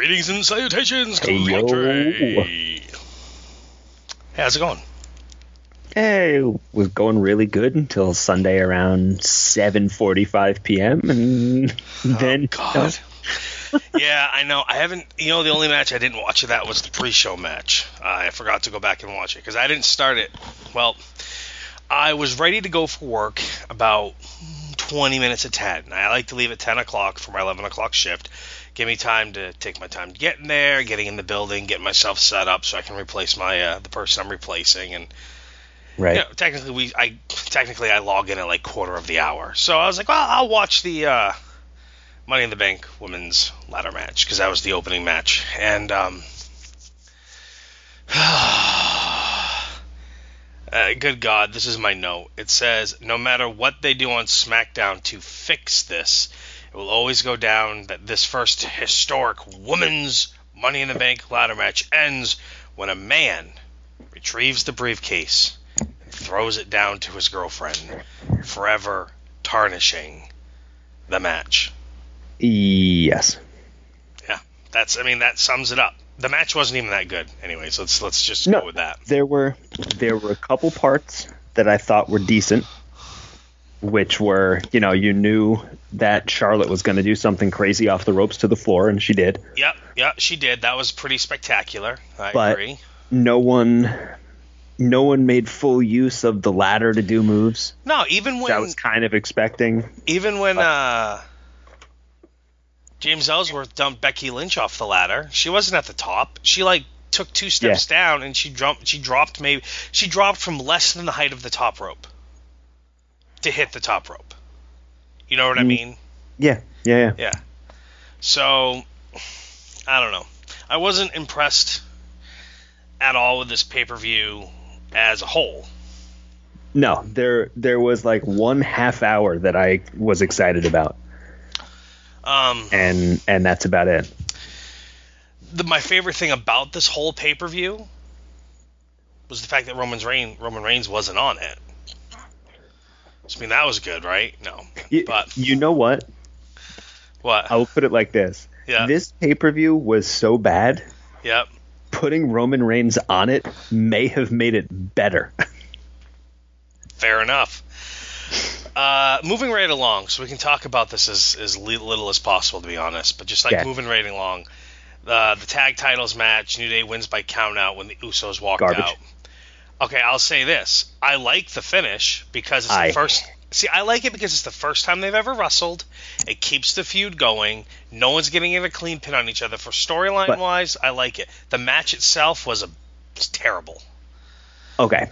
Greetings and salutations, Hey. Hey, how's it going? Hey, it was going really good until Sunday around 7:45 p.m. and oh, then Oh, God. yeah, I know. I haven't. You know, the only match I didn't watch of that was the pre-show match. I forgot to go back and watch it because I didn't start it. Well, I was ready to go for work about 20 minutes at 10. I like to leave at 10 o'clock for my 11 o'clock shift. Give me time to take my time getting there, getting in the building, getting myself set up so I can replace my uh, the person I'm replacing and right. you know, technically we I technically I log in at like quarter of the hour. So I was like, well, I'll watch the uh, Money in the Bank women's ladder match because that was the opening match. And um, uh, good God, this is my note. It says, no matter what they do on SmackDown to fix this, it will always go down that this first historic women's Money in the Bank ladder match ends when a man retrieves the briefcase and throws it down to his girlfriend, forever tarnishing the match. Yes. Yeah, that's, I mean, that sums it up. The match wasn't even that good. Anyways, let's let's just No. go with that. There were there were a couple parts that I thought were decent, which were you know you knew that Charlotte was going to do something crazy off the ropes to the floor, and she did. Yep, yep, she did. That was pretty spectacular. I But- agree. No one. No one made full use of the ladder to do moves. No, even which I was kind of expecting. even when uh, James Ellsworth dumped Becky Lynch off the ladder, she wasn't at the top. She like took two steps down and she dropped. She dropped maybe she dropped from less than the height of the top rope to hit the top rope. You know what I Mm. mean? Yeah, yeah, yeah. Yeah. So I don't know. I wasn't impressed at all with this pay per view as a whole. No, there there was like one half hour that I was excited about, Um, and and that's about it. the, my favorite thing about this whole pay per view was the fact that Roman's Reign, Roman Reigns wasn't on it. I mean, that was good, right? No, You, but you know what? what? I will put it like this: yeah, this pay per view was so bad, yep. putting Roman Reigns on it may have made it better. Fair enough. Uh, moving right along, so we can talk about this as, as little as possible, to be honest. But just like Yeah. moving right along, uh, the tag titles match, New Day wins by count out when the Usos walked Garbage. out. Okay, I'll say this: I like the finish because it's I- the first. See, I like it because it's the first time they've ever wrestled. It keeps the feud going. No one's getting in a clean pin on each other. For storyline But- wise, I like it. The match itself was a was terrible. okay,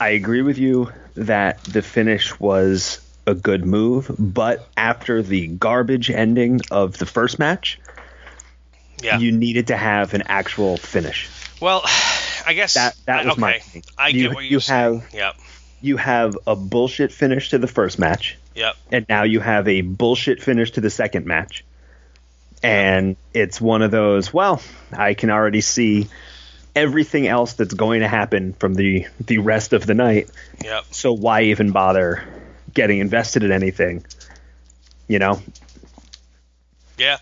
I agree with you that the finish was a good move, but after the garbage ending of the first match, Yeah. you needed to have an actual finish. well, I guess That that was okay. my thing. I you, get what you saying. have Yep. you have a bullshit finish to the first match, Yep. and now you have a bullshit finish to the second match. And it's one of those, well, I can already see everything else that's going to happen from the the rest of the night. Yep. So why even bother getting invested in anything? You know, Yeah.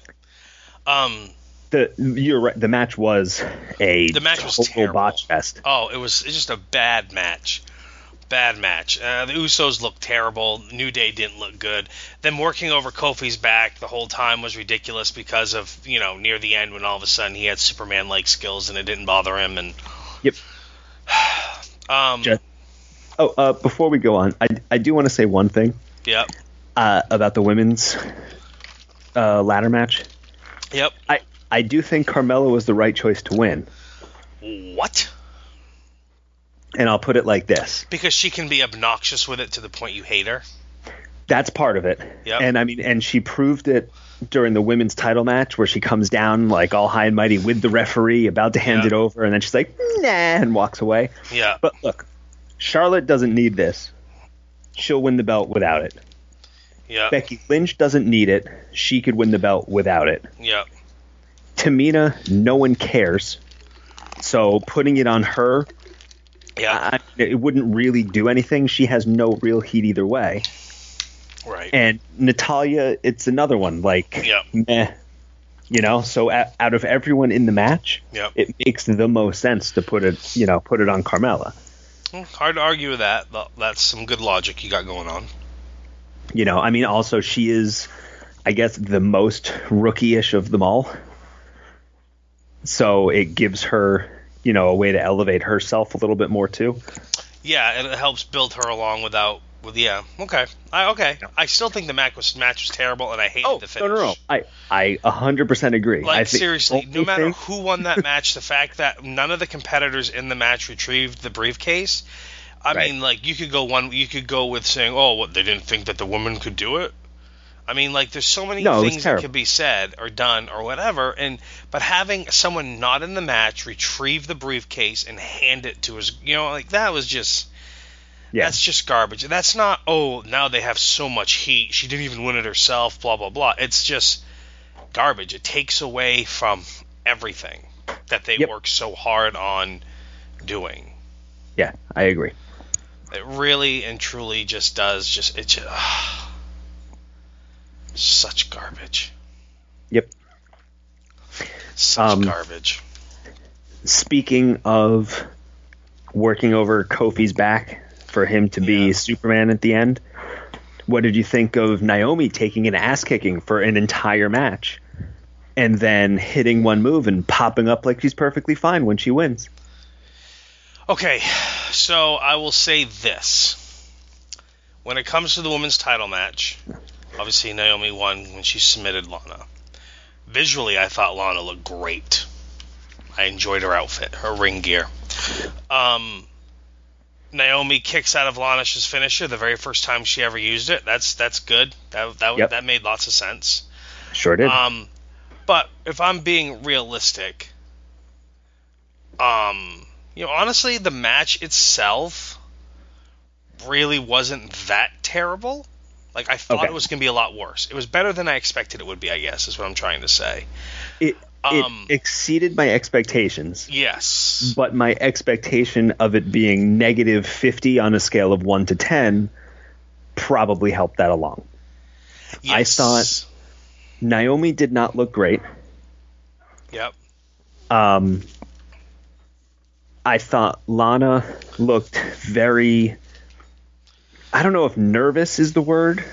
Um. The you're right. The match was a The match was terrible. botch fest. Oh, it was it's just a bad match. Bad match. Uh, the Usos looked terrible. New Day didn't look good. Them working over Kofi's back the whole time was ridiculous because of you know near the end when all of a sudden he had Superman-like skills and it didn't bother him. And Yep. um. Just- Oh, uh, before we go on, I I do want to say one thing. Yep. uh, about the women's uh, ladder match. Yep. I I do think Carmella was the right choice to win, What? and I'll put it like this: Because she can be obnoxious with it to the point you hate her. That's part of it. Yep. And I mean, and she proved it during the women's title match where she comes down like all high and mighty with the referee, about to hand Yeah. it over, and then she's like, nah, and walks away. Yeah. But look, Charlotte doesn't need this. She'll win the belt without it. yeah. Becky Lynch doesn't need it. She could win the belt without it. Yeah. Tamina, no one cares. So putting it on her, Yeah. I, it wouldn't really do anything. She has no real heat either way. right. And Natalya, it's another one. Like, Yeah. meh. You know, so a out of everyone in the match, Yep. it makes the most sense to put it, you know, put it on Carmella. Hard to argue with that. Th- That's some good logic you got going on. You know, I mean, also she is, I guess, the most rookie-ish of them all. So it gives her, you know, a way to elevate herself a little bit more too. Yeah, and it helps build her along without. With yeah, okay, I okay. I still think the match was match was terrible, and I hated Oh the no, finish. no, no! I I hundred percent agree. I Like think seriously, no matter thing- who won that match, the fact that none of the competitors in the match retrieved the briefcase. I Right. mean, like you could go one, you could go with saying, "Oh, what they didn't think that the woman could do it." I mean, like there's so many No, things that could be said or done or whatever, and but having someone not in the match retrieve the briefcase and hand it to his, you know, like that was just yeah, that's just garbage. That's not, oh, now they have so much heat. She didn't even win it herself, blah, blah, blah. It's just garbage. It takes away from everything that they Yep. work so hard on doing. yeah, I agree. It really and truly just does just, it just, such garbage. Yep. Such Um, garbage. Speaking of working over Kofi's back for him to be Yeah. Superman at the end, what did you think of Naomi taking an ass kicking for an entire match? And then hitting one move and popping up like she's perfectly fine when she wins. Okay, so I will say this. When it comes to the women's title match, obviously Naomi won when she submitted Lana. Visually, I thought Lana looked great. I enjoyed her outfit, her ring gear. Um, Naomi kicks out of Lana's finisher the very first time she ever used it. That's that's good. That that, Yep. that made lots of sense. Sure did. Um, but if I'm being realistic, um, you know, honestly, the match itself really wasn't that terrible. Like I thought Okay. it was going to be a lot worse. It was better than I expected it would be. I guess is what I'm trying to say. it um, it exceeded my expectations. Yes. but my expectation of it being negative 50 on a scale of 1 to 10 probably helped that along. Yes. I thought- Naomi did not look great. Yep. Um, I thought Lana looked very. I don't know if nervous is the word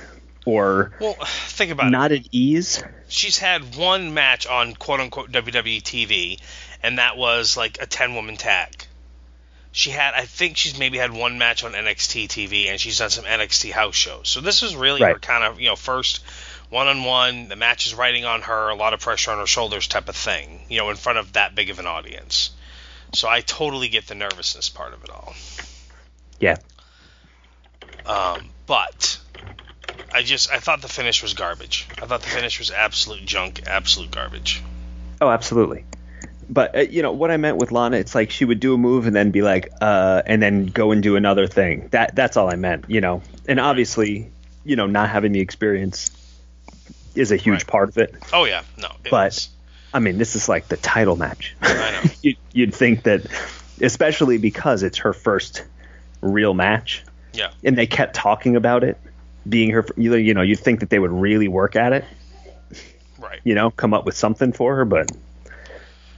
or Well, think about it. not at ease. she's had one match on quote unquote WWE TV, and that was like a 10 woman tag. She had, I think she's maybe had one match on NXT TV, and she's done some NXT house shows. So this was really her kind of, you know, first one on one. The match is riding on her, a lot of pressure on her shoulders type of thing, you know, in front of that big of an audience. So I totally get the nervousness part of it all. Yeah. Um, but I just, I thought the finish was garbage. I thought the finish was absolute junk, absolute garbage. Oh, absolutely. But uh, you know what I meant with Lana, it's like she would do a move and then be like, uh, and then go and do another thing. That that's all I meant, you know. And obviously, you know, not having the experience is a huge Right. part of it. Oh yeah, no. But- was. I mean, this is like the title match. I know. you, you'd think that, especially because it's her first real match, Yeah. and they kept talking about it being her. You you know, you'd think that they would really work at it. Right. You know, come up with something for her, but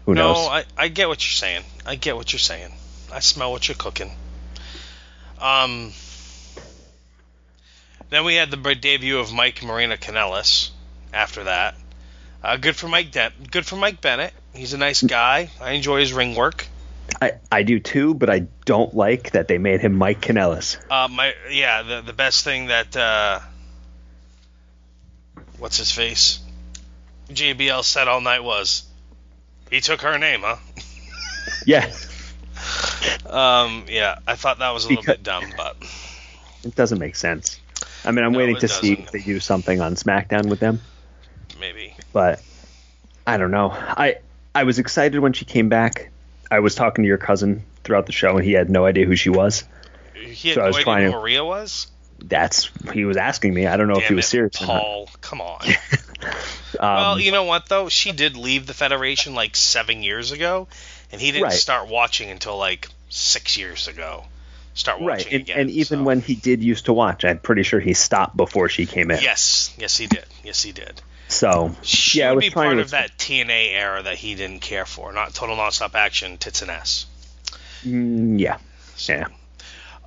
who no, knows? I, I get what you're saying. I get what you're saying. I smell what you're cooking. Um. Then we had the debut of Mike Marina Kanellis. After that, uh, good for Mike. De- good for Mike Bennett. He's a nice guy. I enjoy his ring work. I, I do too, but I don't like that they made him Mike Kanellis. Uh, my yeah, the the best thing that uh, what's his face, JBL said all night was, he took her name, huh? Yeah, Um, yeah, I thought that was a little bit dumb, but it doesn't make sense. I mean, I'm No, waiting to see doesn't. if they do something on SmackDown with them, Maybe. but I don't know. I I was excited when she came back. I was talking to your cousin throughout the show, and he had no idea who she was. He had So I no was idea trying who Maria was. That's he was asking me. I don't know if he was it, serious. Paul, come on. Um, well, you know what though? She did leave the Federation like seven years ago, and he didn't Right. start watching until like six years ago. Start watching right, and, again. and even so. when he did used to watch, I'm pretty sure he stopped before she came in. Yes, yes, he did. Yes, he did. So She yeah, would be part of that TNA era that he didn't care for, not total nonstop action, tits and ass. Mm, yeah, yeah.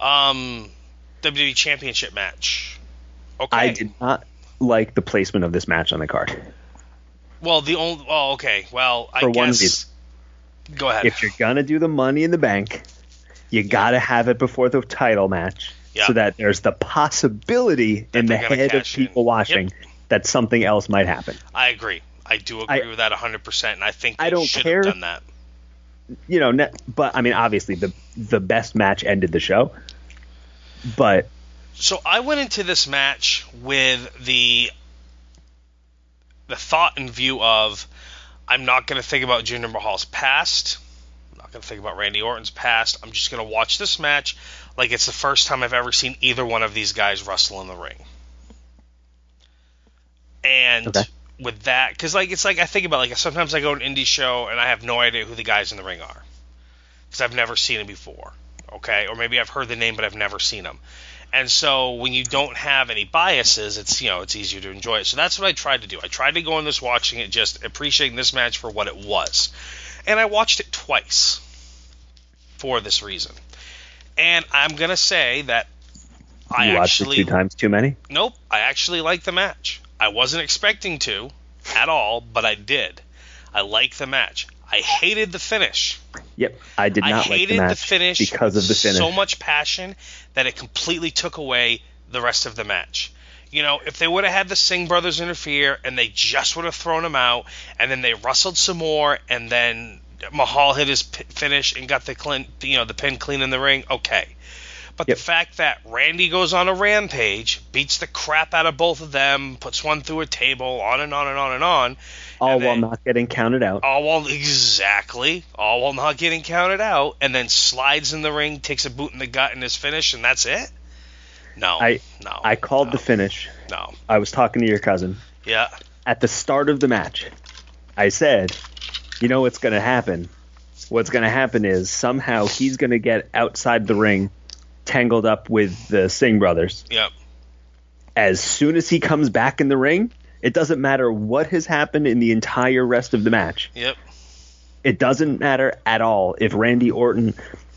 Um, WWE Championship match. Okay. I did not like the placement of this match on the card. Well, the only. Oh, okay. Well, I For guess. reason. Go ahead. If you're gonna do the Money in the Bank, you gotta have it before the title match, Yeah. so that there's the possibility in the head of cash in. people watching that something else might happen. I agree. I do agree I- with that 100%, and I think they I don't should care. have done that. You know, ne- but I mean, obviously the the best match ended the show, but So I went into this match with the the thought and view of I'm not going to think about Jinder Mahal's past. I'm not going to think about Randy Orton's past. I'm just going to watch this match like it's the first time I've ever seen either one of these guys wrestle in the ring. And Okay. with that, because like it's like I think about like sometimes I go to an indie show and I have no idea who the guys in the ring are because I've never seen them before. Okay, or maybe I've heard the name but I've never seen them. And so when you don't have any biases, it's you know it's easier to enjoy it. So that's what I tried to do. I tried to go in this watching it, just appreciating this match for what it was, and I watched it twice for this reason. And I'm gonna say that I watched actually it two times too many. Nope, I actually liked the match. I wasn't expecting to at all, but I did. I liked the match. I hated the finish. Yep, I did I not like hated the the, match finish because of the finish. So much passion that it completely took away the rest of the match. You know, if they would have had the Singh brothers interfere and they just would have thrown him out, and then they wrestled some more, and then Mahal hit his p- finish and got the clean, you know, the pin clean in the ring. Okay, but Yep. the fact that Randy goes on a rampage, beats the crap out of both of them, puts one through a table, on and on and on and on, all and while then- not getting counted out. all while exactly, all while not getting counted out, and then slides in the ring, takes a boot in the gut in his finish, and that's it. No, I- no, I called no, the finish. no. I was talking to your cousin Yeah, at the start of the match. I said, "You know what's going to happen? What's going to happen is somehow he's going to get outside the ring, tangled up with the Singh brothers. yep, As soon as he comes back in the ring, it doesn't matter what has happened in the entire rest of the match. yep, It doesn't matter at all if Randy Orton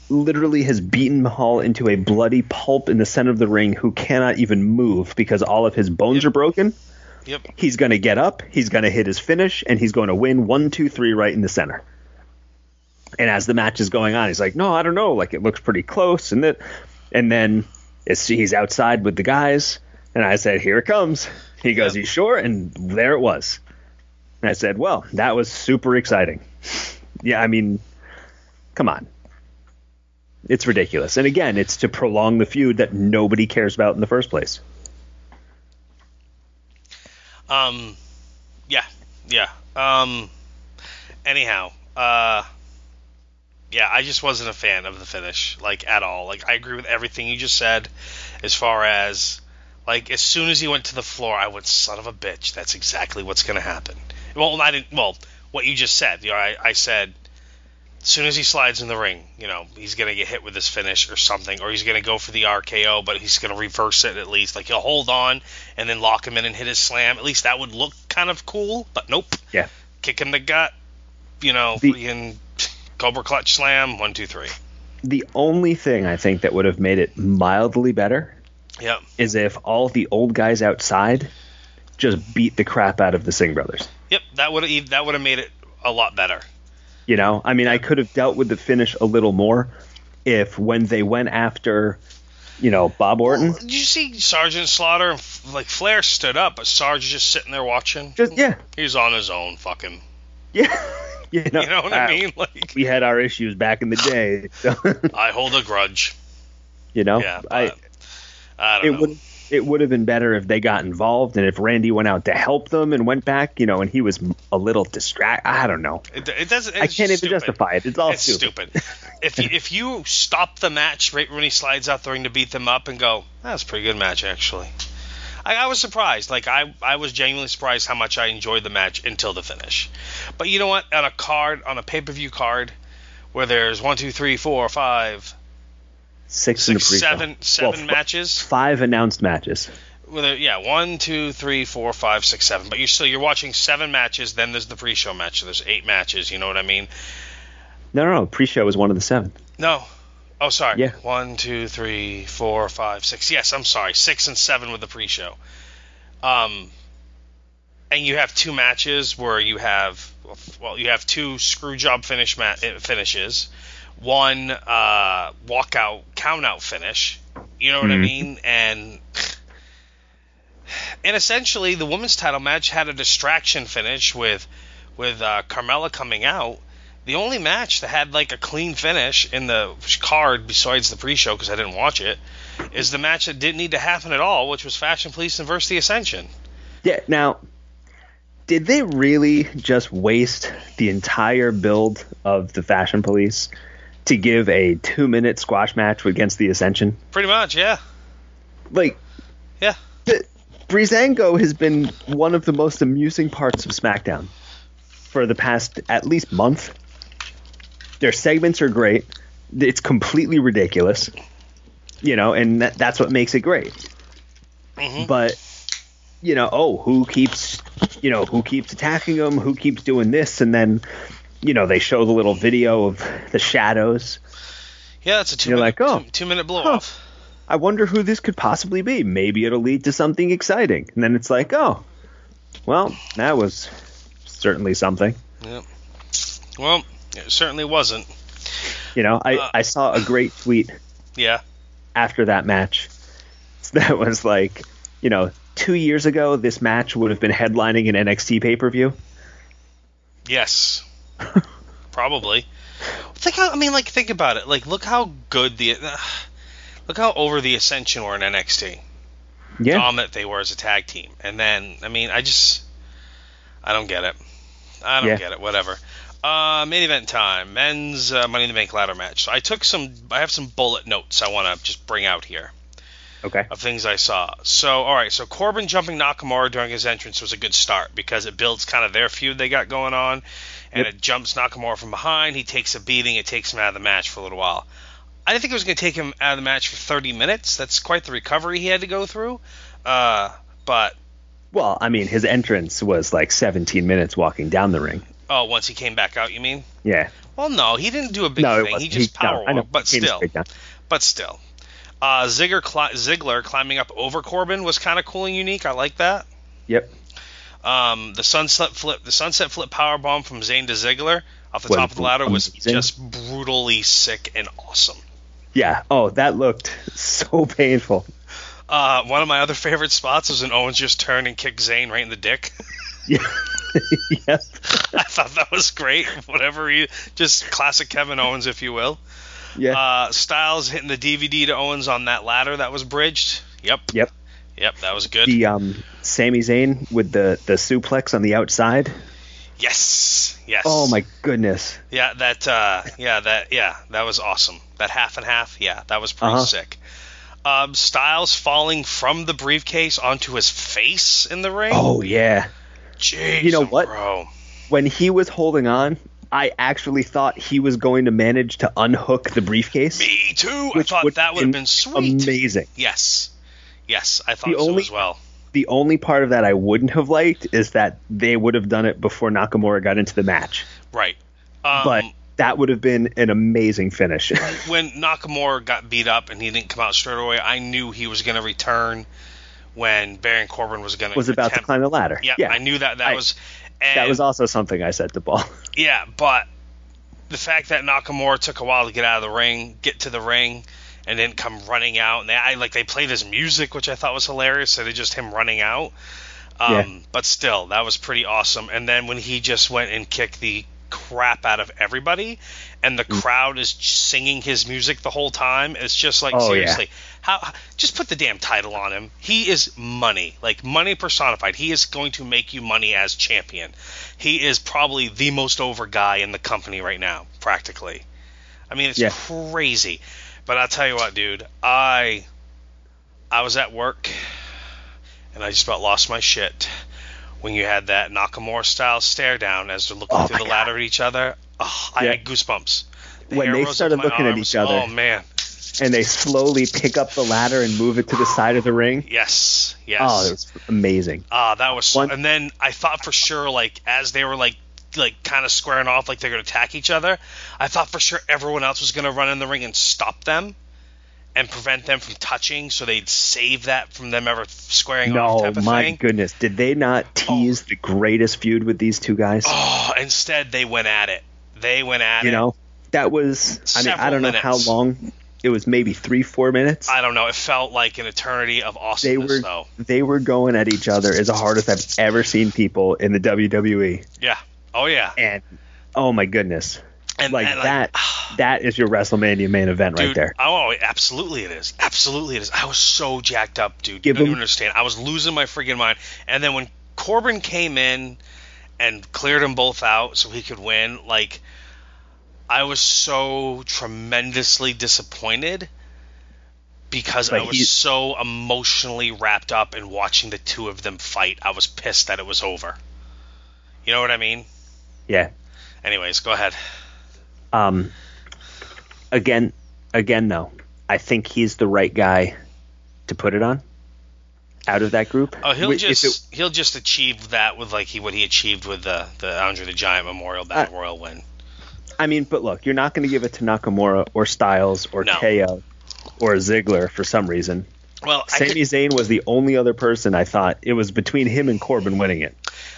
literally has beaten Mahal into a bloody pulp in the center of the ring who cannot even move because all of his bones Yep. are broken. yep. He's going to get up, he's going to hit his finish, and he's going to win one, two, three right in the center. And as the match is going on, he's like, "No, I don't know. Like it looks pretty close." And that, and then it's, he's outside with the guys, and I said, "Here it comes." He goes, "You sure?" And there it was. And I said, "Well, that was super exciting." Yeah, I mean, come on. It's ridiculous. And again, it's to prolong the feud that nobody cares about in the first place. Um, yeah, yeah. Um, anyhow, uh, yeah, I just wasn't a fan of the finish, like at all. Like I agree with everything you just said, as far as like as soon as he went to the floor, I went, son of a bitch, that's exactly what's gonna happen. Well, I didn't. Well, what you just said, you know, I, I said. As soon as he slides in the ring, you know, he's going to get hit with his finish or something, or he's going to go for the RKO, but he's going to reverse it at least. Like, he'll hold on and then lock him in and hit his slam. At least that would look kind of cool, but nope. Yeah. Kick in the gut, you know, The- freaking Cobra Clutch Slam, one, two, three. The only thing I think that would have made it mildly better Yep. is if all the old guys outside just beat the crap out of the Singh brothers. Yep, that would have that would have made it a lot better. You know, I mean, I could have dealt with the finish a little more if when they went after, you know, Bob Orton. Did you see Sergeant Slaughter? Like Flair stood up, but Sarge just sitting there watching. Just yeah, He's on his own, fucking. yeah. you know, You know what uh, I mean? Like, We had our issues back in the day, so, I hold a grudge. you know. Yeah, I I don't it know. would it would have been better if they got involved and if Randy went out to help them and went back, you know, and he was a little distract. I don't know. It, it doesn't. I can't even stupid. justify it. It's all It's stupid. stupid. if you, if you stop the match right when he slides out the ring to beat them up and go, that's a pretty good match actually. I, I was surprised. Like I I was genuinely surprised how much I enjoyed the match until the finish. But you know what? On a card, on a pay per view card, where there's one, two, three, four, five, Six, in the six, pre-show. seven, seven Well, matches. Five announced matches. Well, yeah, one, two, three, four, five, six, seven. But you're still you're watching seven matches. Then there's the pre-show match. So there's eight matches. You know what I mean? No, no, no. Pre-show was one of the seven. No. Oh, sorry. Yeah. One, two, three, four, five, six. Yes, I'm sorry. Six and seven with the pre-show. Um, and you have two matches where you have well, you have two screw job finish ma- eh, finishes, one uh, walkout countout finish. You know what I Mhm. mean? And and essentially the women's title match had a distraction finish with with uh, Carmella coming out. The only match that had like a clean finish in the card, besides the pre-show because I didn't watch it, is the match that didn't need to happen at all, which was Fashion Police and versus the Ascension. Yeah. Now, did they really just waste the entire build of the Fashion Police to give a two-minute squash match against the Ascension? Pretty much, yeah, Like, yeah. the, Breezango has been one of the most amusing parts of SmackDown for the past at least month. Their segments are great. It's completely ridiculous, you know, and that, that's what makes it great. Mhm. But you know, oh, who keeps, you know, who keeps attacking them? Who keeps doing this? And then, you know, they show the little video of the shadows. Yeah, it's a 2 You're minute, like, oh, two, two minute blow off. I wonder who this could possibly be. Maybe it'll lead to something exciting. And then it's like, oh, well, that was certainly something. Yep. Well, it certainly wasn't. You know, I, Uh, I saw a great tweet Yeah. after that match that was like, you know, two years ago, this match would have been headlining an NXT pay per view. Yes. Probably. Think how I mean, like think about it. Like look how good the uh, look how over the Ascension were in NXT. Yeah. Dominant they were as a tag team, and then I mean, I just I don't get it. I don't Yeah. get it. Whatever. Uh, main event time. Men's uh, Money in the Bank ladder match. So I took some. I have some bullet notes I want to just bring out here. okay. of things I saw. So, all right, so Corbin jumping Nakamura during his entrance was a good start because it builds kind of their feud they got going on, and Yep. it jumps Nakamura from behind. He takes a beating. It takes him out of the match for a little while. I didn't think it was going to take him out of the match for 30 minutes. That's quite the recovery he had to go through. Uh, but Well, I mean, his entrance was like 17 minutes walking down the ring. Oh, once he came back out, you mean? Yeah. Well, no, he didn't do a big no, thing. He just no, power walked, but still. but still. Uh, Ziggler, cli- Ziggler climbing up over Corbin was kind of cool and unique. I like that. Yep. Um, the sunset flip, the sunset flip power bomb from Zayn to Ziggler off the Was top of the ladder was amazing. just brutally sick and awesome. Yeah. Oh, that looked so painful. Uh, one of my other favorite spots was when Owens just turned and kicked Zayn right in the dick. Yeah. yeah. I thought that was great. Whatever he, just classic Kevin Owens, if you will. Yeah. Uh, Styles hitting the DVD to Owens on that ladder that was bridged. Yep. Yep. Yep, that was good. The um, Sami Zayn with the the suplex on the outside. yes. Yes. Oh my goodness. Yeah, that uh yeah, that yeah, that was awesome. That half and half, yeah, that was pretty Uh-huh. sick. Um Styles falling from the briefcase onto his face in the ring. Oh yeah. Jeez, you know what? bro? When he was holding on, I actually thought he was going to manage to unhook the briefcase. Me too. I thought would that would have been been sweet. Amazing. Yes. Yes, I thought The so only- as well. The only part of that I wouldn't have liked is that they would have done it before Nakamura got into the match. Right. Um, But that would have been an amazing finish. when Nakamura got beat up and he didn't come out straight away, I knew he was going to return when Baron Corbin was going to was about to climb the ladder. Yeah, yeah. I knew that. That I- was. And that was also something I said to Paul. Yeah, but the fact that Nakamura took a while to get out of the ring, get to the ring, and didn't come running out, and they I, like they played his music, which I thought was hilarious. So they just him running out. Um, Yeah. But still, that was pretty awesome. And then when he just went and kicked the crap out of everybody, and the Mm. crowd is singing his music the whole time. It's just like Oh, yeah. How? Just put the damn title on him. He is money, like money personified. He is going to make you money as champion. He is probably the most over guy in the company right now, practically. I mean, it's Yeah. crazy. But I'll tell you what, dude, I I was at work and I just about lost my shit when you had that Nakamura style stare down as they're looking Oh through the ladder at each other. Oh, I Yeah. had goosebumps. The When they started looking at each other. Oh man, and they slowly pick up the ladder and move it to the side of the ring. yes, yes. Oh, it was amazing. Ah, that was. One- and then I thought for sure, like as they were like like kind of squaring off, like they're gonna attack each other. I thought for sure everyone else was gonna run in the ring and stop them and prevent them from touching, so they'd save that from them ever squaring off. No, my thing. goodness, did they not tease the greatest feud with these two guys? Oh, instead they went at it. They went at you it. You know, that was. I mean, I don't know how long. It was maybe three, four minutes. I don't know. It felt like an eternity of they were though. they were going at each other as the hardest I've ever seen people in the WWE, Yeah. Oh yeah. and oh my goodness, And like and, that that is your WrestleMania main event right there. Oh, oh, absolutely it is. Absolutely it is. I was so jacked up, dude. Give you don't understand. I was losing my freaking mind. And then when Corbin came in and cleared them both out so he could win, like I was so tremendously disappointed because I was so emotionally wrapped up in watching the two of them fight. I was pissed that it was over. You know what I mean? Yeah. Anyways, go ahead. Um. Again, again though, I think he's the right guy to put it on. Out of that group. Oh, he'll Which- just he'll just achieve that with like he what he achieved with the the Andre the Giant Memorial Battle Uh, Royal win. I mean, but look, you're not going to give it to Nakamura or Styles or No. KO or Ziggler for some reason. Well, Sami could- Zayn was the only other person I thought it was between him and Corbin winning it.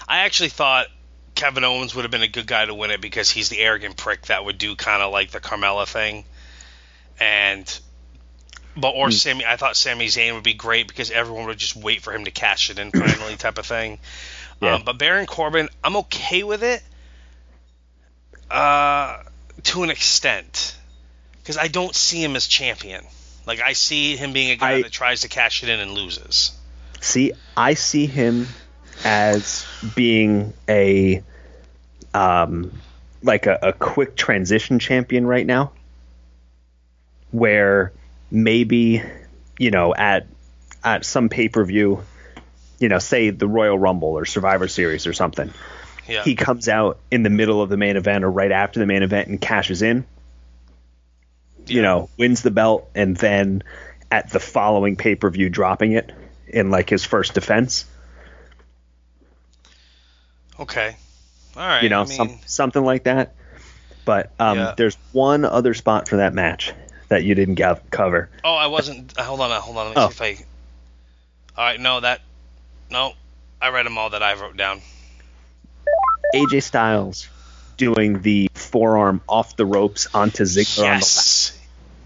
I actually thought Kevin Owens would have been a good guy to win it because he's the arrogant prick that would do kind of like the Carmella thing, and but or Sami. I thought Sami Zayn would be great because everyone would just wait for him to cash it in finally, type of thing. Yeah. Um, but Baron Corbin, I'm okay with it, uh, to an extent, because I don't see him as champion. Like I see him being a guy I- that tries to cash it in and loses. See, I see him as being a um like a, a quick transition champion right now where maybe you know at at some pay-per-view you know say the Royal Rumble or Survivor Series or something Yeah. he comes out in the middle of the main event or right after the main event and cashes in you know wins the belt and then at the following pay-per-view dropping it in like his first defense Okay. All right. you know I mean, some, something like that but um, Yeah. there's one other spot for that match that you didn't cover Oh, I wasn't. uh, Hold on, uh, hold on. Let me Oh. see if I. All right, no, that. No, I read them all that I wrote down. AJ Styles doing the forearm off the ropes onto Ziggler on the Yes.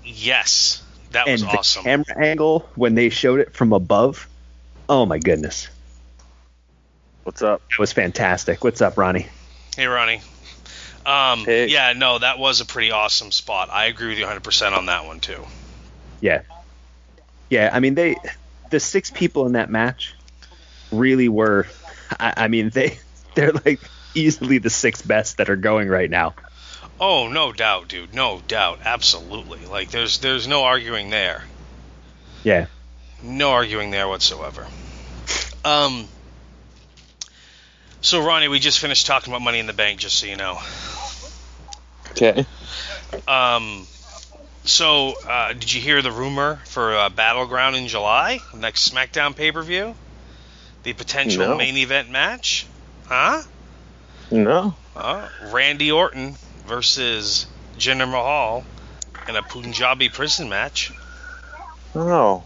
Yes. That and was the awesome. camera angle when they showed it from above oh my goodness What's up? it was fantastic what's up Ronnie hey, Ronnie. Um, Hey. Yeah, no, that was a pretty awesome spot. I agree with you 100% on that one, too. Yeah. Yeah, I mean they the six people in that match really were I, I mean they they're like easily the six best that are going right now. Oh, no doubt, dude. No doubt. Absolutely. Like, there's there's no arguing there. Yeah. No arguing there whatsoever. Um. So, Ronnie, we just finished talking about Money in the Bank, just so you know. Okay. Um, so, uh, did you hear the rumor for uh, Battleground in July, next SmackDown pay per view? The potential No. main event match? Huh? No. Uh, Randy Orton versus Jinder Mahal in a Punjabi prison match. Oh.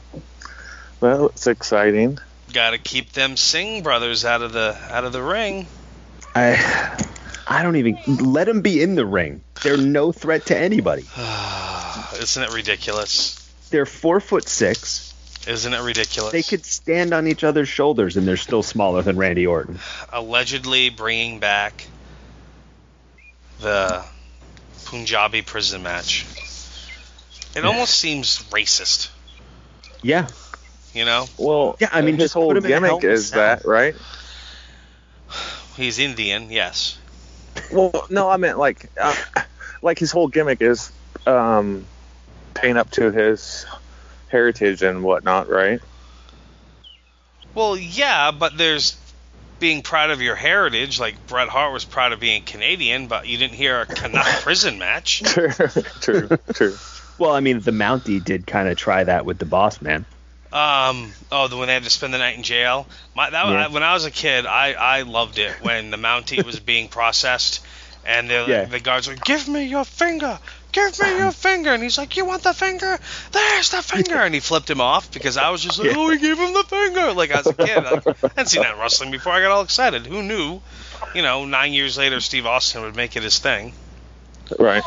Well, it's exciting. Got to keep them Singh brothers out of the out of the ring. I I don't even let them be in the ring. They're no threat to anybody. Isn't it ridiculous? They're four foot six. Isn't it ridiculous? They could stand on each other's shoulders and they're still smaller than Randy Orton. allegedly bringing back the Punjabi prison match. It almost seems racist, Yeah, you know? Well, Yeah, I mean, his whole put him in a gimmick Hell in a is Cell. that, right? He's Indian, yes. Well, no, I meant like, uh, like his whole gimmick is um, paying up to his heritage and whatnot, right? Well, yeah, but there's being proud of your heritage. Like Bret Hart was proud of being Canadian, but you didn't hear a Canuck prison match. True, true, true. Well, I mean, the Mountie did kind of try that with the Boss Man. Um, oh, the when they had to spend the night in jail. My that Yeah. when I was a kid, I I loved it when the Mountie was being processed, and the Yeah. the guards were, "Give me your finger, give me your finger," and he's like, "You want the finger? There's the finger," and he flipped him off because I was just like, "Oh, he gave him the finger!" Like as a kid, like, I hadn't seen that wrestling before. I got all excited. Who knew? You know, nine years later, Steve Austin would make it his thing. Right.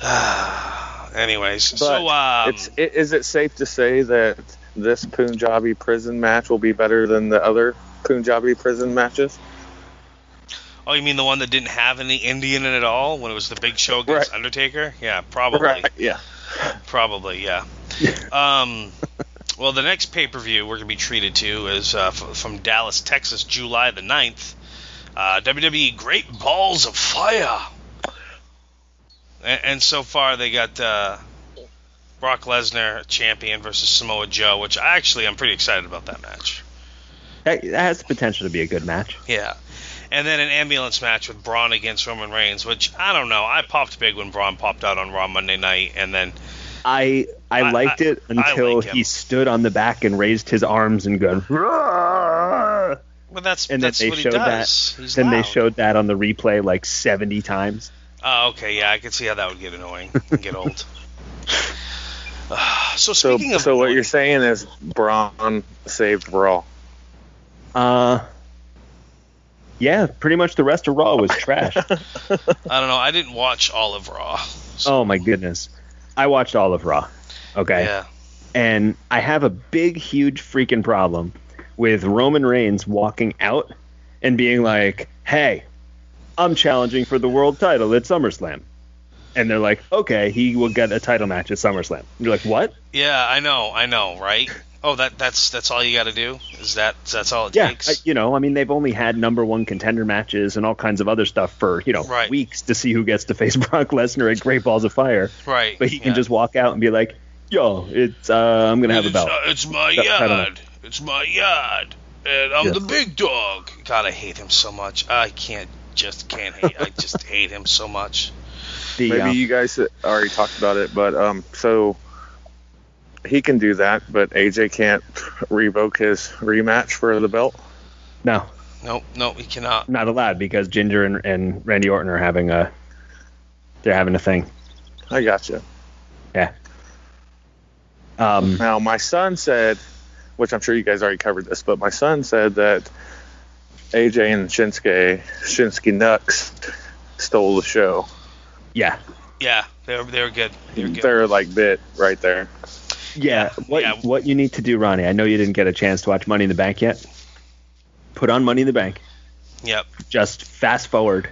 Anyways, But so um, it's i- is it safe to say that this Punjabi prison match will be better than the other Punjabi prison matches? Oh, you mean the one that didn't have any Indian in it at all when it was the big show against Right. Undertaker? Yeah, probably. Right. Yeah. Probably, yeah. um, well, the next pay per view we're going to be treated to is uh, f- from Dallas, Texas, July the 9th. Uh, WWE Great Balls of Fire. And, and so far they got uh, Brock Lesnar champion versus Samoa Joe, which I actually I'm pretty excited about that match. That, that has the potential to be a good match. Yeah. And then an ambulance match with Braun against Roman Reigns, which I don't know. I popped big when Braun popped out on Raw Monday night, and then I I, I- liked I- it until like he stood on the back and raised his arms and gone. "Roar!" well, that's And then they showed that. He's Then they showed that on the replay like 70 times. Oh, okay, yeah, I could see how that would get annoying and get old. Uh, so So, speaking of so what annoying- you're saying is Braun saved Raw. Uh, yeah, pretty much the rest of Raw was trash. I don't know. I didn't watch all of Raw. So, oh my goodness, I watched all of Raw. Okay, yeah. and I have a big, huge freaking problem with Roman Reigns walking out and being like, "Hey, I'm challenging for the world title at SummerSlam," and they're like, "Okay, he will get a title match at SummerSlam." You're like, "What?" Yeah, I know, I know, right? Oh, that that's that's all you got to do. Is that that's all it Yeah, takes? I- you know, I mean, they've only had number one contender matches and all kinds of other stuff for you know Right. weeks to see who gets to face Brock Lesnar at Great Balls of Fire. right. But he can yeah. just walk out and be like, "Yo, it's uh, I'm gonna have a it's, belt." uh, it's my I don't yard. It's my yard, and I'm Yeah. the big dog. God, I hate him so much. I can't just can't hate. I just hate him so much. The, Maybe um, you guys already talked about it, but um, so he can do that, but AJ can't revoke his rematch for the belt. no, No, no, he cannot. not allowed because Jinder and, and Randy Orton are having a they're having a thing. I gotcha. Yeah. Um, Now, my son said, which I'm sure you guys already covered this, but my son said that AJ and Shinsuke, Shinsuke Nux, stole the show. yeah, Yeah, they're they're good. They're good. They're like bit right there. Yeah. What yeah. what you need to do, Ronnie? I know you didn't get a chance to watch Money in the Bank yet. Put on Money in the Bank. Yep. Just fast forward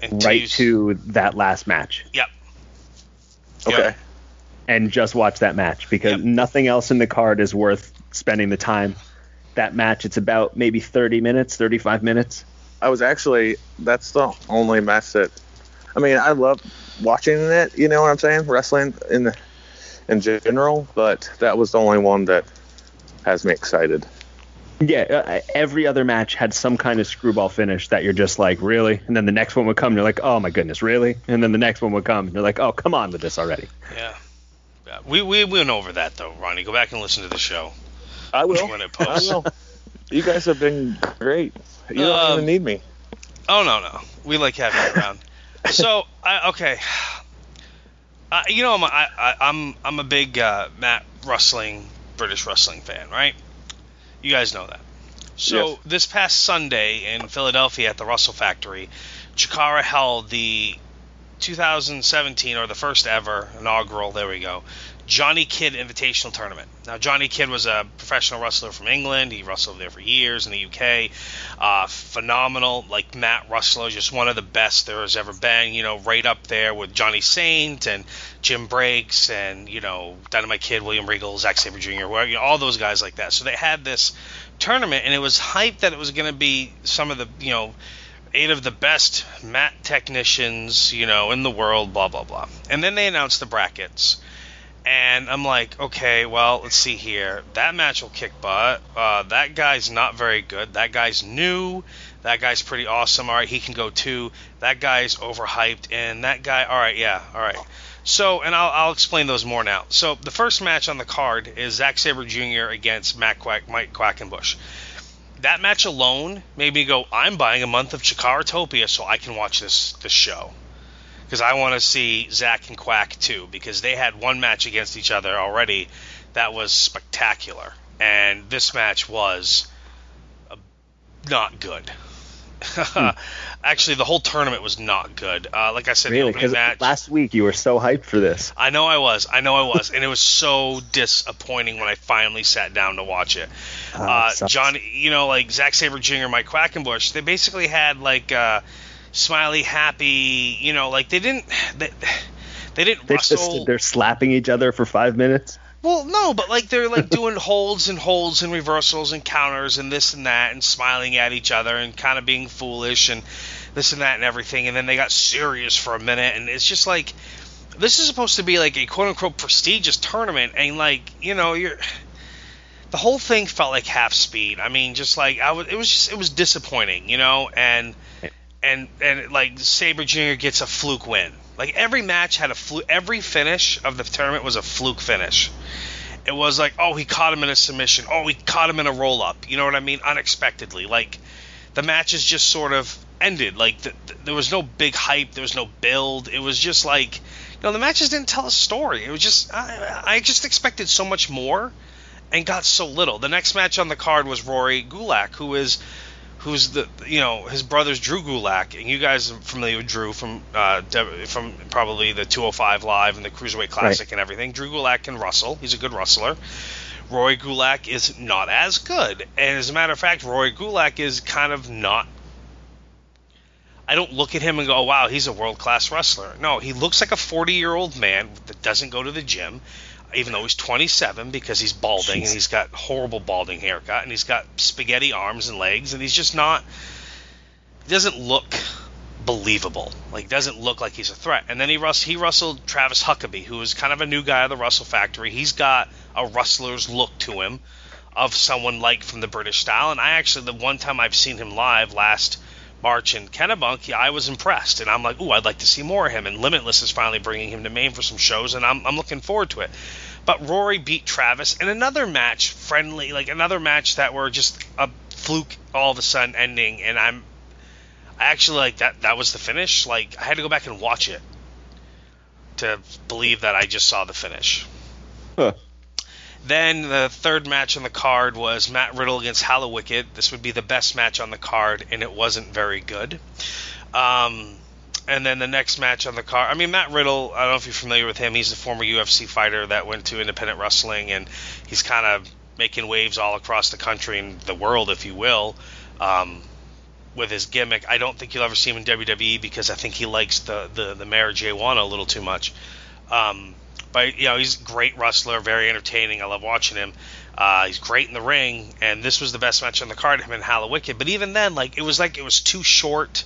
And right to that last match. Yep. Okay. Yep. and just watch that match because Yep. nothing else in the card is worth spending the time. That match, it's about maybe 30 minutes, 35 minutes. I was actually, that's the only match that, I mean, I love watching it, you know what I'm saying? Wrestling in the, in general, but that was the only one that has me excited. Yeah, uh, every other match had some kind of screwball finish that you're just like, really? And then the next one would come, and you're like, oh my goodness, really? And then the next one would come, and you're like, oh, come on with this already. Yeah. yeah. We we went over that though, Ronnie. Go back and listen to the show. I will. When it I posts. will. You guys have been great. You don't Um, even need me. Oh no no, we like having you around. So I okay, uh, you know I'm a, I, I, I'm I'm a big uh, mat wrestling British wrestling fan, right? You guys know that. So Yes. this past Sunday in Philadelphia at the Wrestle Factory, Chikara held the 2017 or the first ever inaugural. There we go. Johnny Kidd Invitational Tournament. Now, Johnny Kidd was a professional wrestler from England. He wrestled there for years in the UK. Uh, phenomenal, like mat wrestler, just one of the best there has ever been. You know, right up there with Johnny Saint and Jim Breaks and you know Dynamite Kid, William Regal, Zack Sabre Jr., you know, all those guys like that. So they had this tournament, and it was hyped that it was going to be some of the you know eight of the best mat technicians, you know, in the world, blah blah blah. And then they announced the brackets, and I'm like, okay, well, let's see here. That match will kick butt. Uh, that guy's not very good. That guy's new. That guy's pretty awesome. All right, he can go too. That guy's overhyped, and that guy, all right, yeah, all right. So, and I'll, I'll explain those more now. So, the first match on the card is Zack Sabre Jr. against Matt Quack, Mike Quackenbush that match alone made me go, I'm buying a month of Chikaratopia so I can watch this this show. Because I want to see Zack and Quack too, because they had one match against each other already that was spectacular. And this match was uh, not good. hmm. Actually, the whole tournament was not good. Uh, like I said, really, because last week you were so hyped for this. I know I was. I know I was, and it was so disappointing when I finally sat down to watch it. Oh, uh, John, you know, like Zack Sabre Jr., Mike Quackenbush, they basically had like uh, smiley, happy. You know, like they didn't. They, they didn't they. Just, they're slapping each other for five minutes. Well, no, but like they're like doing holds and holds and reversals and counters and this and that and smiling at each other and kind of being foolish and this and that and everything. And then they got serious for a minute and it's just like this is supposed to be like a quote unquote prestigious tournament and like you know you're the whole thing felt like half speed. I mean, just like I was, it was just it was disappointing, you know, and eh, and and like Sabre Jr. gets a fluke win. Like every match had a fluke. Every finish of the tournament was a fluke finish. It was like, oh, he caught him in a submission. Oh, he caught him in a roll up. You know what I mean? Unexpectedly. Like the matches just sort of ended. Like the, the, there was no big hype. There was no build. It was just like, you know, the matches didn't tell a story. It was just I, I just expected so much more, and got so little. The next match on the card was Rory Gulak, who is who's the you know his brother's Drew Gulak, and you guys are familiar with Drew from uh, from probably the 205 Live and the Cruiserweight Classic right. and everything. Drew Gulak can wrestle; he's a good wrestler. Rory Gulak is not as good, and as a matter of fact, Rory Gulak is kind of not. I don't look at him and go, "Wow, he's a world class wrestler." No, he looks like a 40 year old man that doesn't go to the gym even though he's 27 because he's balding Jeez. and he's got horrible balding haircut and he's got spaghetti arms and legs and he's just not doesn't look believable. Like doesn't look like he's a threat. And then he rus- he rustled Travis Huckabee who is kind of a new guy of the Wrestle Factory. He's got a wrestler's look to him of someone like from the British style. And I actually the one time I've seen him live last March in Kennebunk, I was impressed, and I'm like, ooh, I'd like to see more of him. And Limitless is finally bringing him to Maine for some shows, and I'm, I'm looking forward to it. But Rory beat Travis in another match, friendly, like another match that were just a fluke all of a sudden ending, and I'm I actually like that. That was the finish. Like I had to go back and watch it to believe that I just saw the finish. Huh. Then the third match on the card was Matt Riddle against Hallowicked. This would be the best match on the card, and it wasn't very good. Um, and then the next match on the card. I mean, Matt Riddle. I don't know if you're familiar with him. He's a former UFC fighter that went to independent wrestling, and he's kind of making waves all across the country and the world, if you will, um, with his gimmick. I don't think you'll ever see him in WWE because I think he likes the the, the Mara a little too much. Um, but you know, he's a great wrestler, very entertaining. I love watching him. Uh, he's great in the ring, and this was the best match on the card, him and Hallowicked. But even then, like it was like it was too short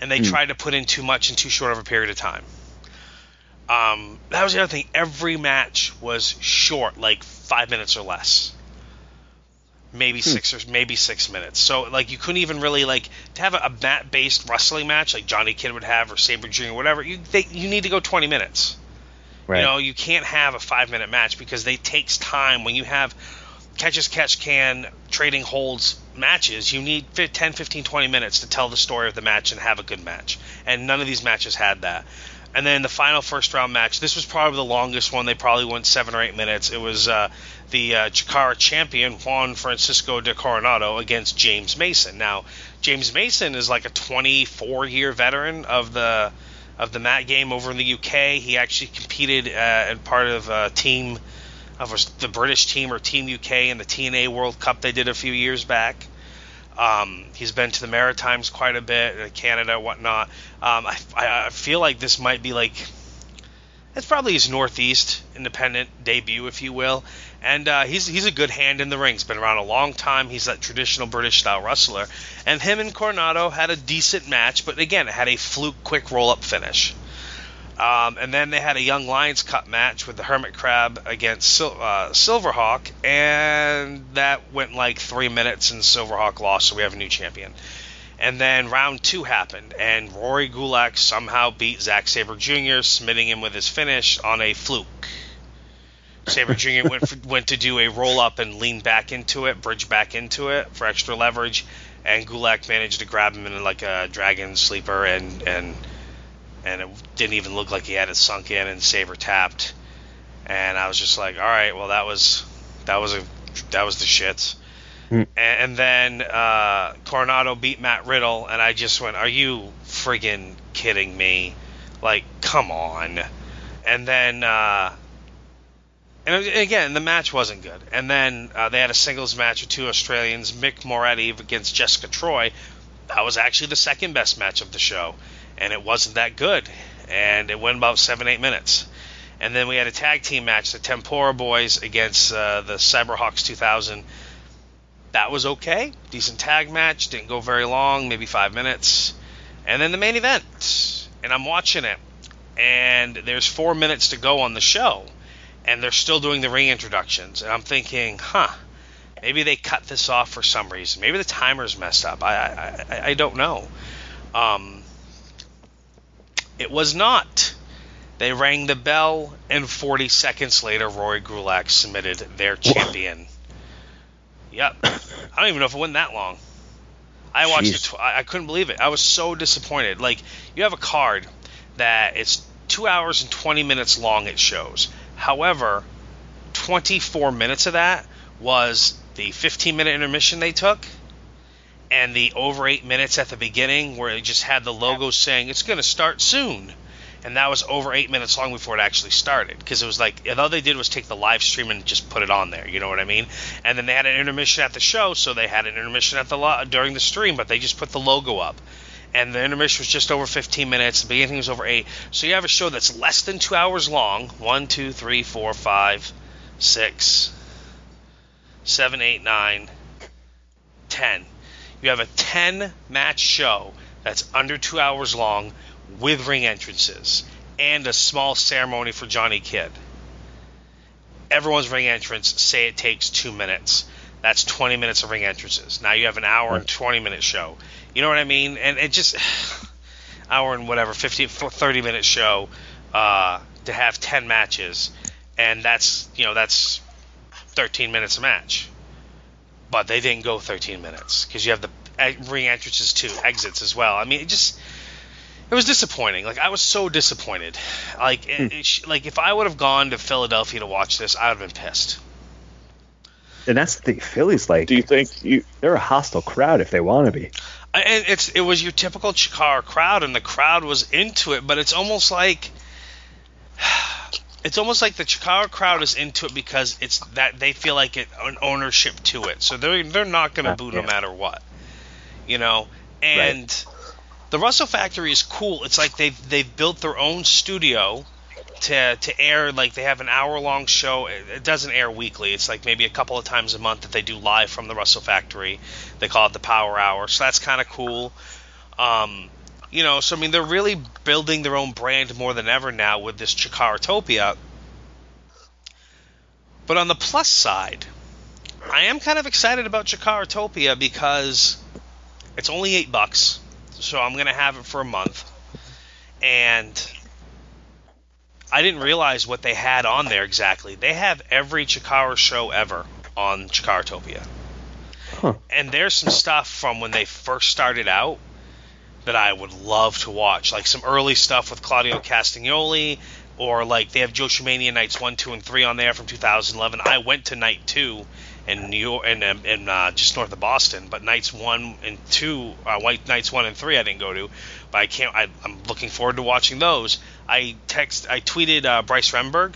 and they mm. tried to put in too much in too short of a period of time. Um, that was the other thing. Every match was short, like five minutes or less, maybe hmm. six or maybe six minutes. So like you couldn't even really like to have a, a mat-based wrestling match like Johnny Kidd would have or Sabre Jr. or whatever. You they, you need to go 20 minutes. Right. You know, you can't have a five-minute match because they takes time when you have catch as catch can trading holds matches, you need 10, 15, 20 minutes to tell the story of the match and have a good match. And none of these matches had that. And then the final first round match, this was probably the longest one. They probably went seven or eight minutes. It was uh, the uh, Chikara champion, Juan Francisco de Coronado, against James Mason. Now, James Mason is like a 24 year veteran of the of the mat game over in the UK. He actually competed uh, and part of a team of the British team or Team UK in the TNA World Cup they did a few years back. Um, he's been to the Maritimes quite a bit, uh, Canada, whatnot. Um, I, I feel like this might be like it's probably his Northeast independent debut, if you will. And uh, he's he's a good hand in the ring. He's been around a long time. He's that traditional British style wrestler. And him and Coronado had a decent match, but again, it had a fluke quick roll up finish. Um, and then they had a Young Lions Cup match with the Hermit Crab against Sil- uh, Silverhawk, and that went like three minutes, and Silverhawk lost, so we have a new champion. And then round two happened, and Rory Gulak somehow beat Zack Sabre Jr., submitting him with his finish on a fluke. Sabre Jr. went for, went to do a roll up and lean back into it, bridge back into it for extra leverage, and Gulak managed to grab him in like a dragon sleeper and and and it didn't even look like he had it sunk in and Sabre tapped. And I was just like, all right, well that was that was a that was the shits. Mm. And, then uh, Coronado beat Matt Riddle, and I just went, "Are you friggin' kidding me? Like, come on!" And then, uh, and again, the match wasn't good. And then uh, they had a singles match with two Australians, Mick Moretti against Jessica Troy. That was actually the second best match of the show and it wasn't that good. And it went about seven, eight minutes. And then we had a tag team match, the Tempora Boys against uh, the Cyberhawks 2000. That was okay. Decent tag match. Didn't go very long, maybe five minutes. And then the main event. And I'm watching it. And there's four minutes to go on the show. And they're still doing the ring introductions. And I'm thinking, huh, maybe they cut this off for some reason. Maybe the timer's messed up. I, I, I, don't know. Um, it was not. They rang the bell, and 40 seconds later, Rory Gulak submitted their champion. Yep. I don't even know if it went that long. I watched Jeez. it. Tw- I couldn't believe it. I was so disappointed. Like you have a card that it's two hours and 20 minutes long. It shows. However, 24 minutes of that was the 15 minute intermission they took and the over eight minutes at the beginning where it just had the logo saying it's going to start soon. And that was over eight minutes long before it actually started because it was like all they did was take the live stream and just put it on there you know what i mean? And then they had an intermission at the show so they had an intermission at the lo- during the stream but they just put the logo up and the intermission was just over 15 minutes the beginning was over eight so you have a show that's less than two hours long one two three four five six seven eight nine ten you have a 10 match show that's under two hours long with ring entrances and a small ceremony for Johnny Kidd. Everyone's ring entrance, say it takes two minutes. That's 20 minutes of ring entrances. Now you have an hour and 20 minute show. You know what I mean? And it just, hour and whatever, 50, 30 minute show uh, to have 10 matches. And that's, you know, that's 13 minutes a match but they didn't go 13 minutes because you have the ring entrances too, exits as well. I mean, it just it was disappointing. Like I was so disappointed. Like it, hmm. it, like if I would have gone to Philadelphia to watch this, I would have been pissed. And that's the Phillies like. Do you think you they're a hostile crowd if they want to be? And it's it was your typical Chikara crowd, and the crowd was into it. But it's almost like it's almost like the Chikara crowd is into it because it's that they feel like it an ownership to it, so they're they're not going to uh, boo yeah. no matter what, you know. And right. the Wrestle Factory is cool. It's like they've they've built their own studio to to air like they have an hour long show. It doesn't air weekly. It's like maybe a couple of times a month that they do live from the Wrestle Factory. They call it the Power Hour, so that's kind of cool. Um, you know, so I mean, they're really building their own brand more than ever now with this Chikaratopia. But on the plus side, I am kind of excited about Chikaratopia because it's only eight bucks, so I'm gonna have it for a month, and I didn't realize what they had on there exactly. They have every Chikara show ever on Chikaratopia. Huh. And there's some stuff from when they first started out that I would love to watch, like some early stuff with Claudio Castagnoli, or like they have Joshimania nights one, two, and three on there from 2011. I went to night two, in New York and um, in uh, just north of Boston. But nights one and two, uh, white nights one and three, I didn't go to. But I can't. I, I'm looking forward to watching those. I text, I tweeted uh, Bryce Remsburg,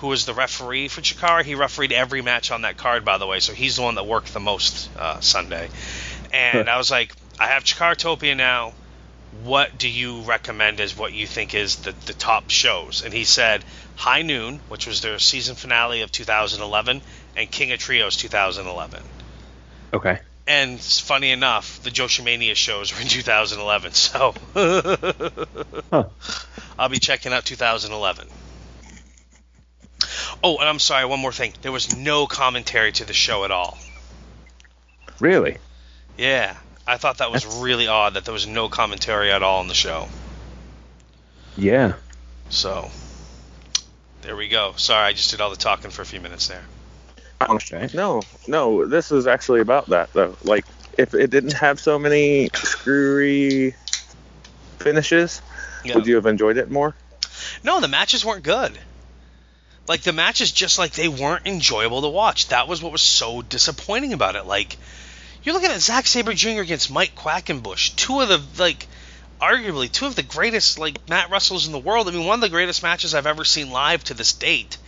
who was the referee for Chikara. He refereed every match on that card, by the way. So he's the one that worked the most uh, Sunday. And I was like, I have Chikaratopia now. What do you recommend as what you think is the, the top shows? And he said High Noon, which was their season finale of 2011, and King of Trios 2011. Okay. And funny enough, the Joshimania shows were in 2011, so Huh. I'll be checking out 2011. Oh, and I'm sorry, one more thing. There was no commentary to the show at all. Really? Yeah, I thought that was really odd that there was no commentary at all on the show. Yeah. So, there we go. Sorry, I just did all the talking for a few minutes there. Okay. No, no, this is actually about that though. Like, if it didn't have so many screwy finishes, Yeah. would you have enjoyed it more? No, the matches weren't good. Like the matches, just like they weren't enjoyable to watch. That was what was so disappointing about it. Like you're looking at Zack Sabre Jr. against Mike Quackenbush, two of the like, arguably two of the greatest like mat wrestlers in the world. I mean, one of the greatest matches I've ever seen live to this date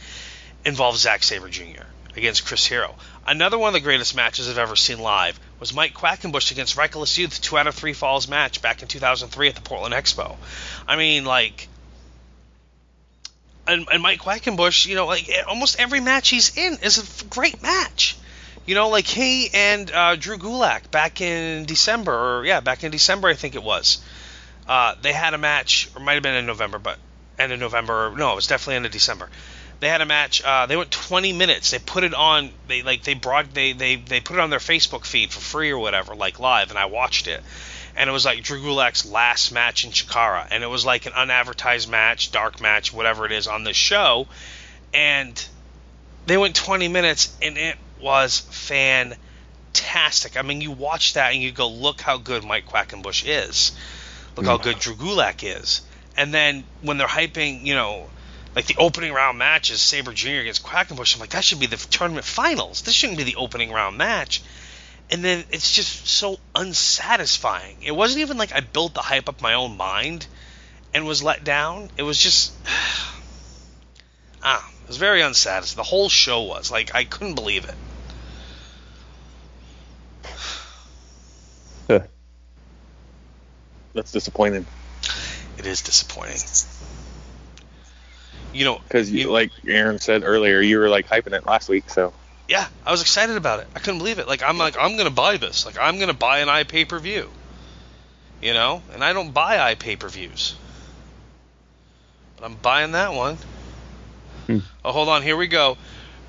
involves Zack Sabre Jr. against Chris Hero. Another one of the greatest matches I've ever seen live was Mike Quackenbush against Reckless Youth, two out of three falls match back in 2003 at the Portland Expo. I mean, like and, and Mike Quackenbush, you know, like eh, almost every match he's in is a great match. You know, like he and uh, Drew Gulak back in December, or yeah, back in December I think it was. Uh, they had a match, or might have been in November, but end of November. Or, No, it was definitely end of December. They had a match. Uh, they went 20 minutes. They put it on. They like they brought they they they put it on their Facebook feed for free or whatever, like live, and I watched it and it was like Drew Gulak's last match in Chikara, and it was like an unadvertised match, dark match, whatever it is on this show, and they went 20 minutes, and it was fantastic. I mean, you watch that and you go, look how good Mike Quackenbush is, look how mm. good Drew Gulak is, and then when they're hyping, you know. Like the opening round match is Sabre Jr. against Quackenbush. I'm like, that should be the tournament finals. This shouldn't be the opening round match and then it's just so unsatisfying. It wasn't even like I built the hype up my own mind and was let down. It was just ah, it was very unsatisfying. The whole show was like I couldn't believe it. Huh. That's disappointing It is disappointing. You know, because, you, like Aaron said earlier, you were like hyping it last week. So yeah, I was excited about it. I couldn't believe it. Like I'm like I'm gonna buy this. Like I'm gonna buy an i pay per view. You know, and I don't buy i pay per views, but I'm buying that one. Hmm. Oh, hold on. Here we go.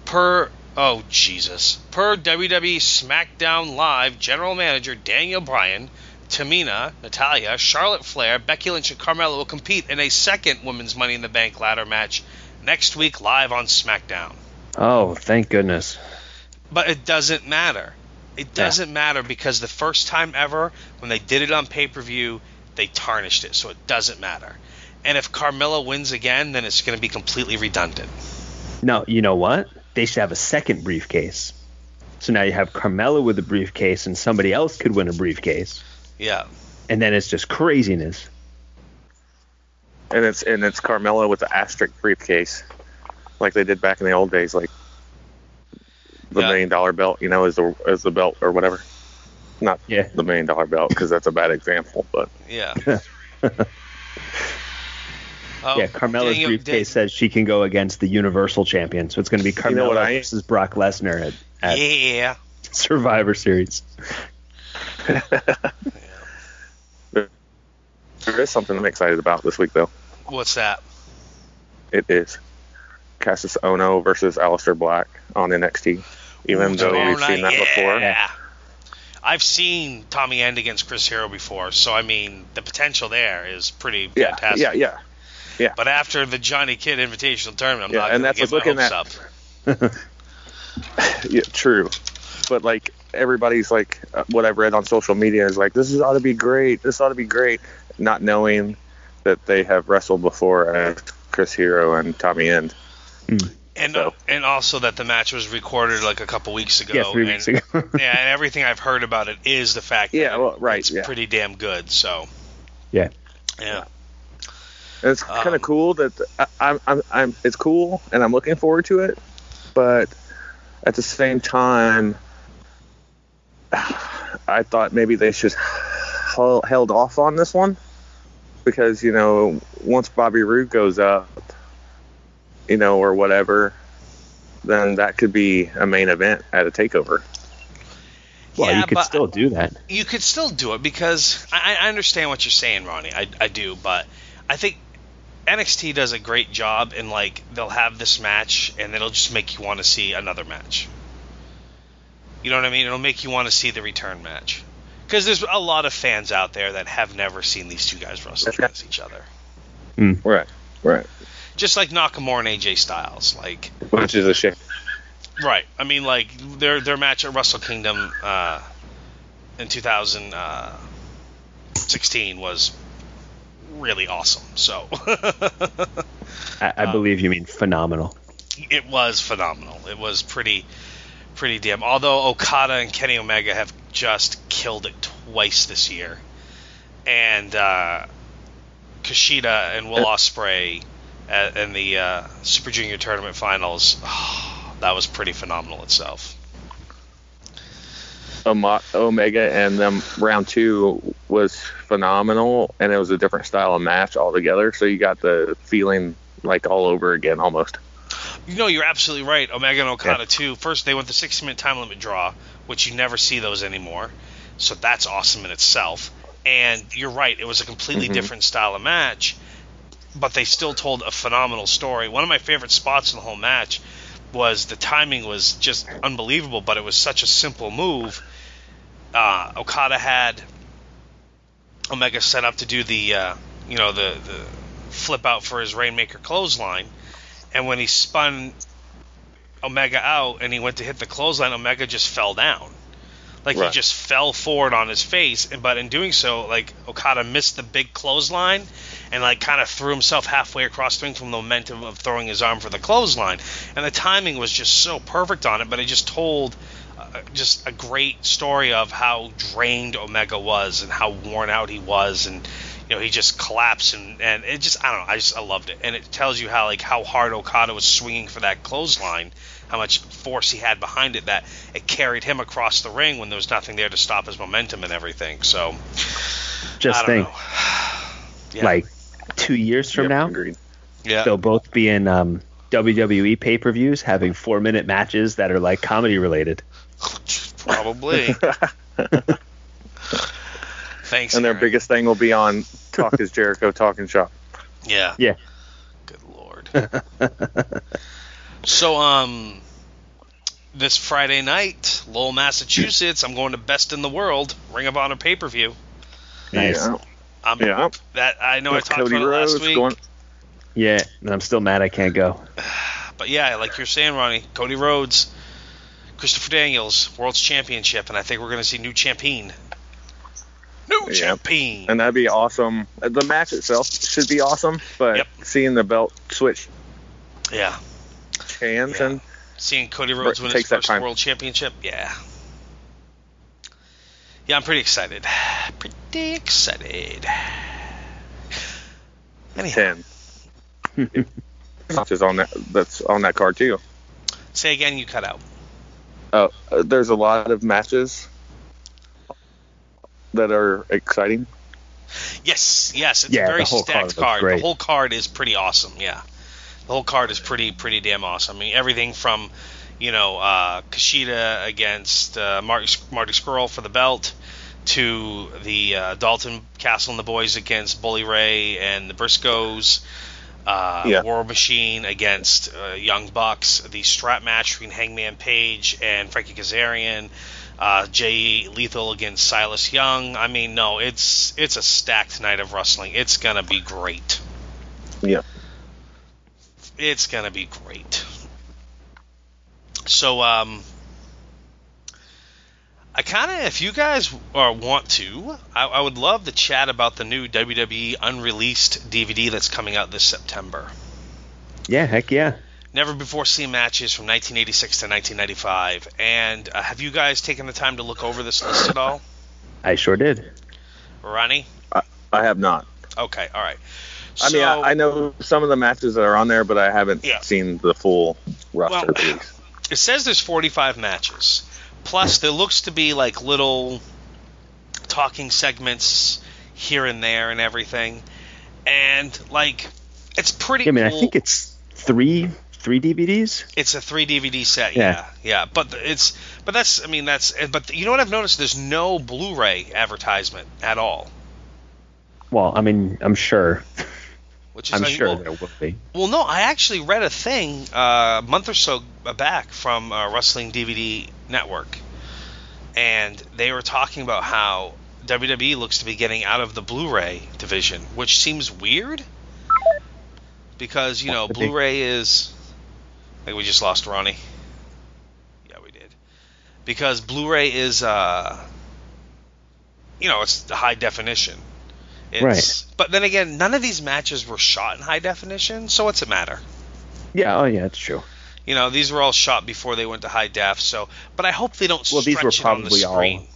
Per oh Jesus. Per WWE SmackDown Live General Manager Daniel Bryan, Tamina, Natalya, Charlotte Flair, Becky Lynch, and Carmella will compete in a second Women's Money in the Bank ladder match next week live on SmackDown. Oh, thank goodness. But it doesn't matter. It doesn't matter because the first time ever when they did it on pay per view, they tarnished it, so it doesn't matter. And if Carmella wins again, then it's going to be completely redundant. No, you know what? They should have a second briefcase. So now you have Carmella with a briefcase, and somebody else could win a briefcase, Yeah. and then it's just craziness. and it's and it's Carmella with the asterisk briefcase, like they did back in the old days, like the Yeah. million dollar belt, you know, as the as the belt or whatever. Not Yeah. the million dollar belt because that's a bad example, but Yeah. oh, yeah, Carmella's Daniel- briefcase Dan- says she can go against the Universal Champion, so it's going to be Carmella You know what I- versus Brock Lesnar at, at Yeah. Survivor Series. there is something I'm excited about this week though. What's that? It is Kassius Ohno versus Aleister Black on NXT. Even Ooh, though tomorrow we've seen night, that before. Yeah. I've seen Tommy End against Chris Hero before, so I mean the potential there is pretty Yeah, fantastic. yeah, yeah. But after the Johnny Kidd Invitational Tournament, I'm Yeah, not and going to that's get my what's hopes looking up. Yeah, true. But like everybody's like, uh, what I've read on social media is like, this is ought to be great. This ought to be great. Not knowing that they have wrestled before as Chris Hero and Tommy End. And and so and also that the match was recorded like a couple weeks ago. Yeah, three and, weeks ago. yeah, and everything I've heard about it is the fact that Yeah, well, right, it's yeah. pretty damn good. So yeah. yeah, And it's kind Um, of cool that I, I'm, I'm, I'm, it's cool, and I'm looking forward to it. But at the same time, I thought maybe they should hel- held off on this one because you know once Bobby Roode goes up, you know, or whatever, then that could be a main event at a takeover. Well, yeah, you could still do that. you could still do it because I, I understand what you're saying, Ronnie. I, I do, but I think NXT does a great job in like they'll have this match and it'll just make you want to see another match. You know what I mean? It'll make you want to see the return match because there's a lot of fans out there that have never seen these two guys wrestle against each other. Hmm. Right. Right. Just like Nakamura and AJ Styles, like Which is a shame. Right. I mean, like their their match at Wrestle Kingdom uh, in 2016 was really awesome. So I, I Um, believe you mean phenomenal. it was phenomenal. It was pretty pretty damn. Although Okada and Kenny Omega have just killed it twice this year, and uh, Kushida and Will Ospreay at, in the uh, Super Junior Tournament Finals. that was pretty phenomenal itself. Omega and them round two was phenomenal, and it was a different style of match altogether. So you got the feeling like all over again almost. You know, you're absolutely right. Omega and Okada Yeah. too. First, they went the 60 minute time limit draw, which you never see those anymore. So that's awesome in itself. And you're right, it was a completely Mhm. different style of match, but they still told a phenomenal story. One of my favorite spots in the whole match was the timing was just unbelievable, but it was such a simple move. Uh, Okada had Omega set up to do the, uh, you know, the, the flip out for his Rainmaker clothesline and when he spun Omega out and he went to hit the clothesline, Omega just fell down. Like Right. he just fell forward on his face, and but in doing so, like Okada missed the big clothesline and like kind of threw himself halfway across the ring from the momentum of throwing his arm for the clothesline. And the timing was just so perfect on it, but it just told uh, just a great story of how drained Omega was and how worn out he was and you know he just collapsed and, and it just I don't know I just I loved it and it tells you how like how hard Okada was swinging for that clothesline how much force he had behind it that it carried him across the ring when there was nothing there to stop his momentum and everything so Just think. Yeah. like two years from Yep, now, agreed. yeah they'll both be in um, WWE pay per views having four minute matches that are like comedy related. probably thanks And their Aaron. biggest thing will be on Talk is Jericho Talking Shop. yeah Yeah. Good lord. so, um, this Friday night, Lowell, Massachusetts, I'm going to Best in the World Ring of Honor pay per view. Nice. Yeah. Um, Yeah. That I know With I talked Cody about it last Rhodes week, going. Yeah, and I'm still mad I can't go. but yeah, like you're saying, Ronnie, Cody Rhodes, Christopher Daniels, World's Championship, and I think we're going to see new champion. New Yeah. champion. And that'd be awesome. The match itself should be awesome, but Yep. seeing the belt switch yeah. hands Yeah. and Seeing Cody Rhodes win his first time. world championship, yeah. Yeah, I'm pretty excited. Pretty excited. Anyhow, ten matches on that. That's on that card too. say again, you cut out. Uh, there's a lot of matches that are exciting. Yes, yes, it's Yeah, a very the whole card stacked card. The whole card is pretty awesome. Yeah, the whole card is pretty pretty damn awesome. I mean, everything from you know uh, Kushida against uh, Marty Marty Scurll for the belt to the uh, Dalton Castle and the boys against Bully Ray and the Briscoes. Uh, Yeah. War Machine against uh, Young Bucks, the strap match between Hangman Page and Frankie Kazarian, uh, Jay Lethal against Silas Young. I mean, no, it's it's a stacked night of wrestling. It's gonna be great. Yeah. It's gonna be great. So, um, I kind of, if you guys uh, want to, I, I would love to chat about the new WWE unreleased DVD that's coming out this September. Yeah, heck yeah. never before seen matches from 1986 to 1995. And uh, have you guys taken the time to look over this list at all? I sure did. Ronnie? I, I have not. Okay, all right. I mean, I, I know some of the matches that are on there, but I haven't Yeah. seen the full roster. Well, release. It says there's 45 matches. Plus, there looks to be like little talking segments here and there and everything. And like, it's pretty. I mean, I think it's three three DVDs. It's a three DVD set, Yeah. yeah, yeah. But it's, but that's, I mean, that's, eh, but you know what I've noticed? There's no Blu-ray advertisement at all, Well, I mean, I'm sure. which is I'm sure well, there will be. Well, no, I actually read a thing uh, a month or so back from uh, Wrestling DVD Network, and they were talking about how WWE looks to be getting out of the Blu-ray division, which seems weird because you know Blu-ray is. I think we just lost Ronnie. Yeah, we did. Because Blu-ray is, uh, you know, it's the high definition. It's, Right. But then again, none of these matches were shot in high definition, so what's it matter? Yeah. Oh, yeah, it's true. You know, these were all shot before they went to high def. So, but I hope they don't Well, stretch these were it on the probably all-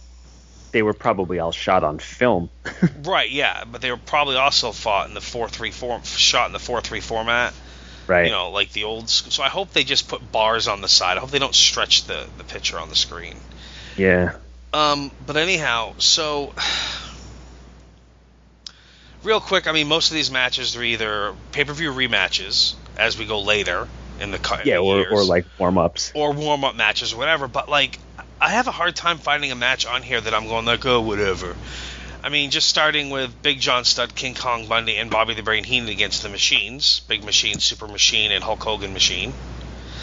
They were probably all shot on film. Right? Yeah, but they were probably also fought in the four three four shot in the four three format. right. You know, like the old. So I hope they just put bars on the side. I hope they don't stretch the the picture on the screen. Yeah. Um, but anyhow, so real quick, I mean, most of these matches are either pay per view rematches as we go later in the cut. Yeah. Or, years, or like warm ups. or warm up matches or whatever. But like, I have a hard time finding a match on here that I'm going like, oh, whatever. I mean, just starting with Big John Studd, King Kong Bundy, and Bobby the Brain Heenan against the Machines, Big Machine, Super Machine, and Hulk Hogan Machine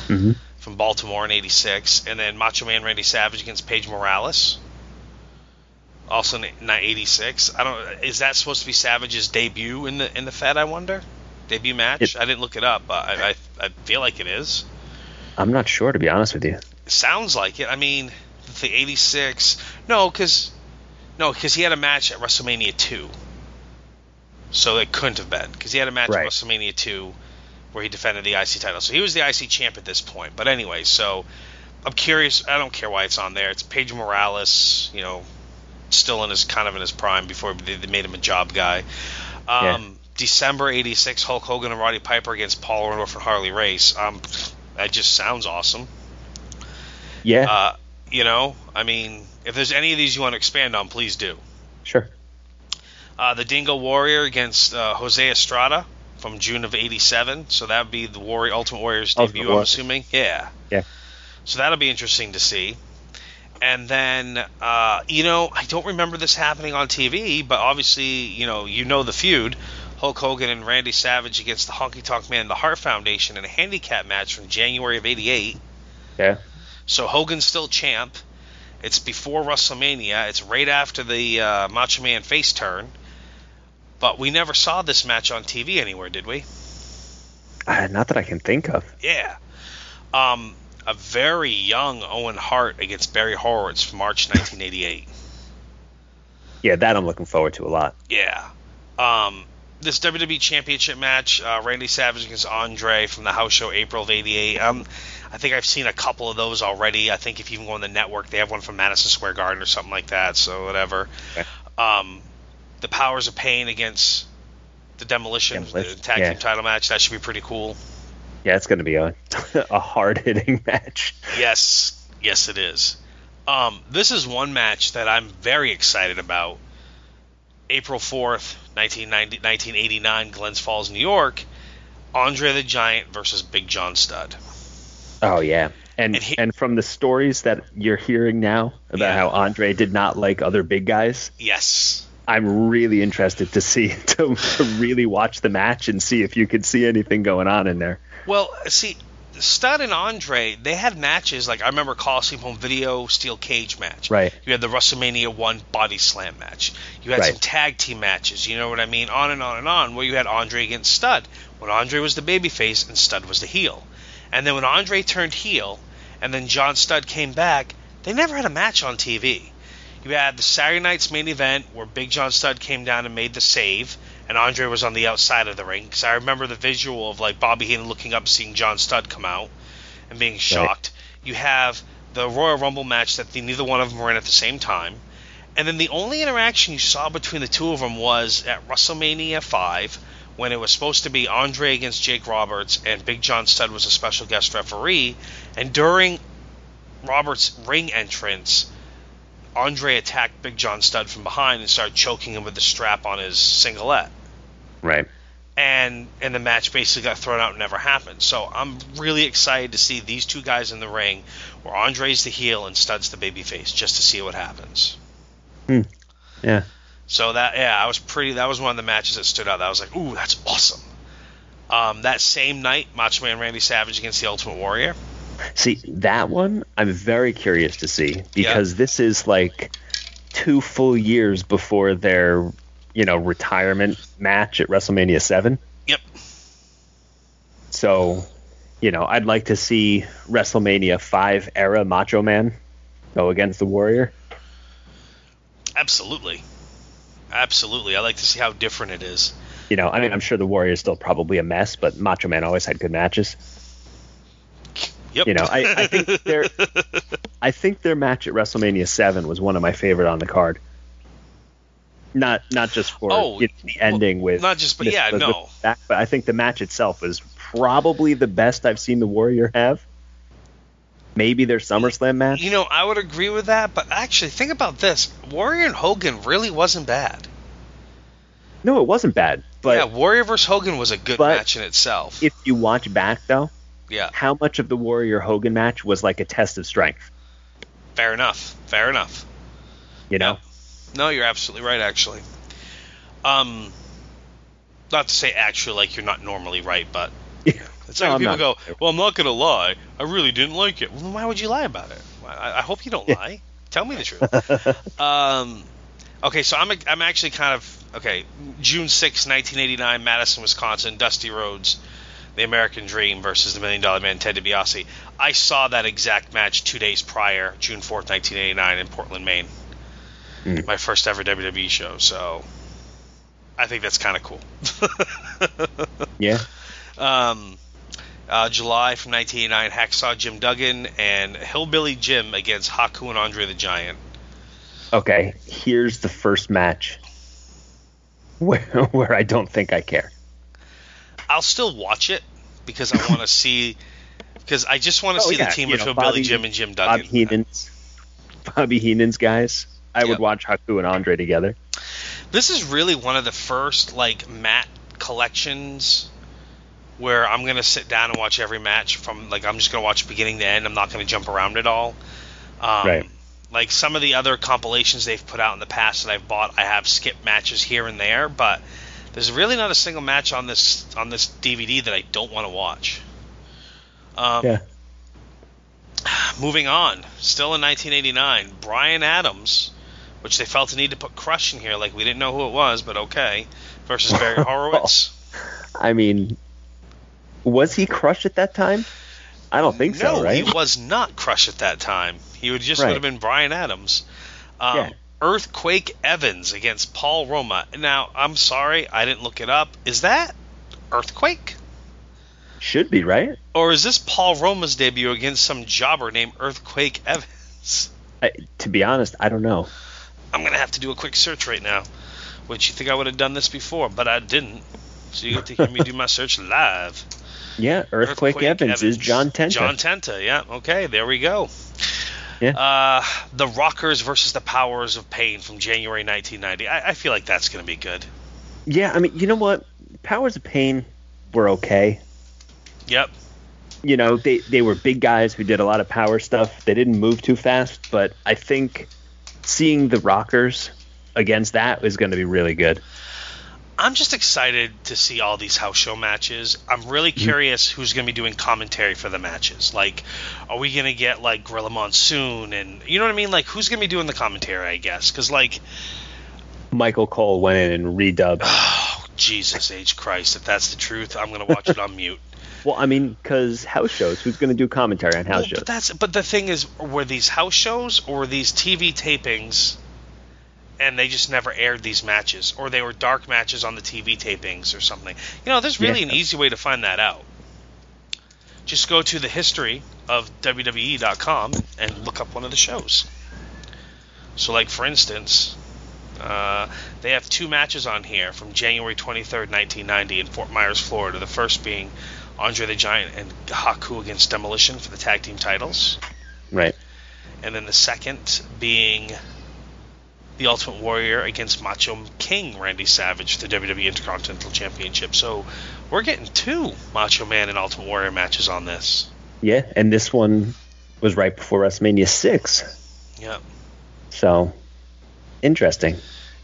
hmm from Baltimore in '86, and then Macho Man Randy Savage against Paige Morales, also in '86. I don't. Is that supposed to be Savage's debut in the in the Fed? I wonder. Debut match. It- I didn't look it up, but I, I I feel like it is. I'm not sure to be honest with you. Sounds like it. I mean, the '86. No, because no, because he had a match at WrestleMania two. So it couldn't have been because he had a match Right. at WrestleMania two where he defended the IC title. So he was the IC champ at this point. But anyway, so I'm curious. I don't care why it's on there. It's Paige Morales. You know, still in his kind of in his prime before they, they made him a job guy. Um, Yeah. December '86, Hulk Hogan and Roddy Piper against Paul Orndorff and Harley Race. Um, that just sounds awesome. Yeah. Uh, you know, I mean, if there's any of these you want to expand on, please do. sure. Uh, the Dingo Warrior against uh, Jose Estrada from June of '87, so that would be the Warrior Ultimate Warrior's Ultimate debut. I'm assuming, yeah. Yeah. So that'll be interesting to see. And then, uh, you know, I don't remember this happening on TV, but obviously, you know, you know the feud. Hulk Hogan and Randy Savage against the Honky Tonk Man, and the Hart Foundation, in a handicap match from January of '88. Yeah. So Hogan's still champ. It's before WrestleMania. It's right after the uh, Macho Man face turn. But we never saw this match on TV anywhere, did we? Uh, not that I can think of. Yeah. Um, a very young Owen Hart against Barry Horowitz from March 1988. Yeah, that I'm looking forward to a lot. Yeah. Um, this WWE Championship match, uh, Randy Savage against Andre from the house show April of '88. Um, I think I've seen a couple of those already. I think if you even go on the network, they have one from Madison Square Garden or something like that. So whatever. Okay. Um, the Powers of Pain against the Demolition, the tag yeah. team title match. That should be pretty cool. Yeah, it's going to be a a hard hitting match. Yes, yes, it is. Um, this is one match that I'm very excited about. April 4th, 1990, 1989, Glens Falls, New York. Andre the Giant versus Big John Studd. Oh yeah, and And he- and from the stories that you're hearing now about Yeah. how Andre did not like other big guys, Yes. I'm really interested to see to, to really watch the match and see if you could see anything going on in there. Well, see, Studd and Andre, they had matches like I remember Coliseum Home Video Steel Cage match. Right. You had the WrestleMania One Body Slam match. You had Right. some tag team matches. You know what I mean? On and on and on. Where you had Andre against Studd When Andre was the babyface and Studd was the heel. And then when Andre turned heel, and then John Studd came back, they never had a match on TV. You had the Saturday night's main event where Big John Studd came down and made the save, and Andre was on the outside of the ring. Because I remember the visual of like Bobby Heenan looking up, seeing John Studd come out, and being shocked. Right. You have the Royal Rumble match that the, neither one of them were in at the same time. And then the only interaction you saw between the two of them was at WrestleMania 5 when it was supposed to be Andre against Jake Roberts and Big John Studd was a special guest referee. And during Roberts' ring entrance, Andre attacked Big John Studd from behind and started choking him with the strap on his singlet. Right. And and the match basically got thrown out and never happened. So I'm really excited to see these two guys in the ring where Andre's the heel and Studd's the babyface, just to see what happens. Hmm. Yeah. So that yeah, I was pretty. That was one of the matches that stood out. That was like, ooh, that's awesome. Um, that same night, Macho Man Randy Savage against the Ultimate Warrior. See that one, I'm very curious to see because yeah. this is like two full years before their, you know, retirement match at WrestleMania Seven. Yep. So, you know, I'd like to see WrestleMania Five era Macho Man go against the Warrior. Absolutely. Absolutely. I like to see how different it is. You know, I mean, I'm sure the Warrior is still probably a mess, but Macho Man always had good matches. Yep. You know, I, I think their I think their match at WrestleMania Seven was one of my favorite on the card. Not not just for oh, the ending well, with not just but yeah no but I think the match itself was probably the best I've seen the Warrior have. Maybe their SummerSlam match. You know, I would agree with that, but actually, think about this: Warrior and Hogan really wasn't bad. No, it wasn't bad. But yeah, Warrior versus Hogan was a good match in itself. If you watch back though, yeah. How much of the Warrior Hogan match was like a test of strength? Fair enough. Fair enough. You know? No, you're absolutely right, actually. Um, not to say actually like you're not normally right, but yeah. it's like no, people go, "Well, I'm not gonna lie. I really didn't like it." Well, then why would you lie about it? I, I hope you don't lie. Tell me the truth. um, okay, so I'm I'm actually kind of okay. June 6, 1989, Madison, Wisconsin. Dusty Rhodes the American Dream versus the Million Dollar Man Ted DiBiase. I saw that exact match two days prior, June 4th, 1989, in Portland, Maine. Mm. My first ever WWE show, so I think that's kind of cool. yeah. Um, uh, July from 1989, Hacksaw Jim Duggan and Hillbilly Jim against Haku and Andre the Giant. Okay, here's the first match where, where I don't think I care. I'll still watch it because I want to see because I just want to oh, see yeah. the team of know, Billy Jim and Jim Duggan. Bobby Heenan's, Bobby Heenan's guys. I yep. would watch Haku and Andre together. This is really one of the first like Matt collections where I'm gonna sit down and watch every match from like I'm just gonna watch beginning to end. I'm not gonna jump around at all. Um, right. Like some of the other compilations they've put out in the past that I've bought, I have skipped matches here and there, but there's really not a single match on this on this DVD that I don't want to watch. Um, yeah. Moving on, still in 1989, Brian Adams, which they felt the need to put Crush in here, like we didn't know who it was, but okay, versus Barry Horowitz. I mean, was he Crush at that time? I don't think no, so, right? he was not Crush at that time. He would just right. would have been Brian Adams. Um, yeah. Earthquake Evans against Paul Roma. Now, I'm sorry, I didn't look it up. Is that Earthquake? Should be, right? Or is this Paul Roma's debut against some jobber named Earthquake Evans? I, to be honest, I don't know. I'm going to have to do a quick search right now. Which you think I would have done this before, but I didn't. So you get to hear me do my search live. Yeah, Earthquake, Earthquake Evans, Evans, is John Tenta. John Tenta, yeah. Okay, there we go. Yeah. Uh, the Rockers versus the Powers of Pain from January 1990. I, I feel like that's going to be good. Yeah, I mean, you know what? Powers of Pain were okay. Yep. You know, they, they were big guys who did a lot of power stuff. They didn't move too fast, but I think seeing the Rockers against that is going to be really good. I'm just excited to see all these house show matches. I'm really mm-hmm. curious who's going to be doing commentary for the matches. Like, are we going to get like Gorilla Monsoon and you know what I mean? Like, who's going to be doing the commentary? I guess because like Michael Cole went in and redubbed. Oh Jesus H Christ! If that's the truth, I'm going to watch it on mute. Well, I mean, because house shows, who's going to do commentary on house well, shows? But that's but the thing is, were these house shows or were these TV tapings and they just never aired these matches, or they were dark matches on the TV tapings or something. You know, there's really Yeah. an easy way to find that out. Just go to the history of WWE.com and look up one of the shows. So, like for instance, uh, they have two matches on here from January 23rd, 1990, in Fort Myers, Florida. The first being Andre the Giant and Haku against Demolition for the tag team titles Right. and then the second being the Ultimate Warrior against Macho King Randy Savage for the WWE Intercontinental Championship. So we're getting two Macho Man and Ultimate Warrior matches on this. Yeah, and this one was right before WrestleMania six. Yep. So interesting.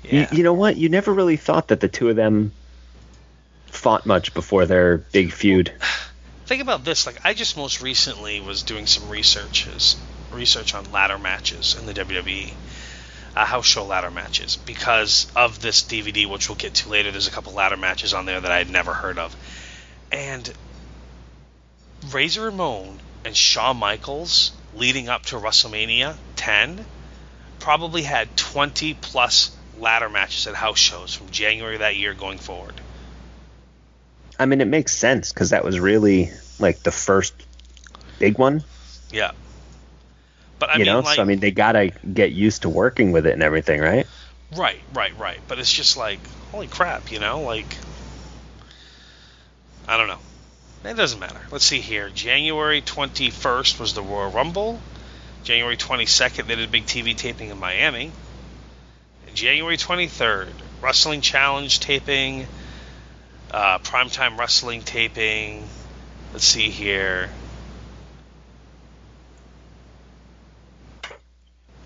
Yeah. You, you know what? You never really thought that the two of them fought much before their big feud. Think about this. Like I just most recently was doing some researches, research on ladder matches in the WWE. Uh, house show ladder matches because of this DVD, which we'll get to later. There's a couple ladder matches on there that I had never heard of, and Razor Ramon and Shawn Michaels leading up to WrestleMania 10 probably had 20 plus ladder matches at house shows from January of that year going forward. I mean, it makes sense because that was really like the first big one. Yeah. But I you mean, know, like, so I mean, they gotta get used to working with it and everything, right? Right, right, right. But it's just like, holy crap, you know? Like, I don't know. It doesn't matter. Let's see here. January 21st was the Royal Rumble. January 22nd, they did a big TV taping in Miami. And January 23rd, Wrestling Challenge taping, uh, Primetime Wrestling taping. Let's see here.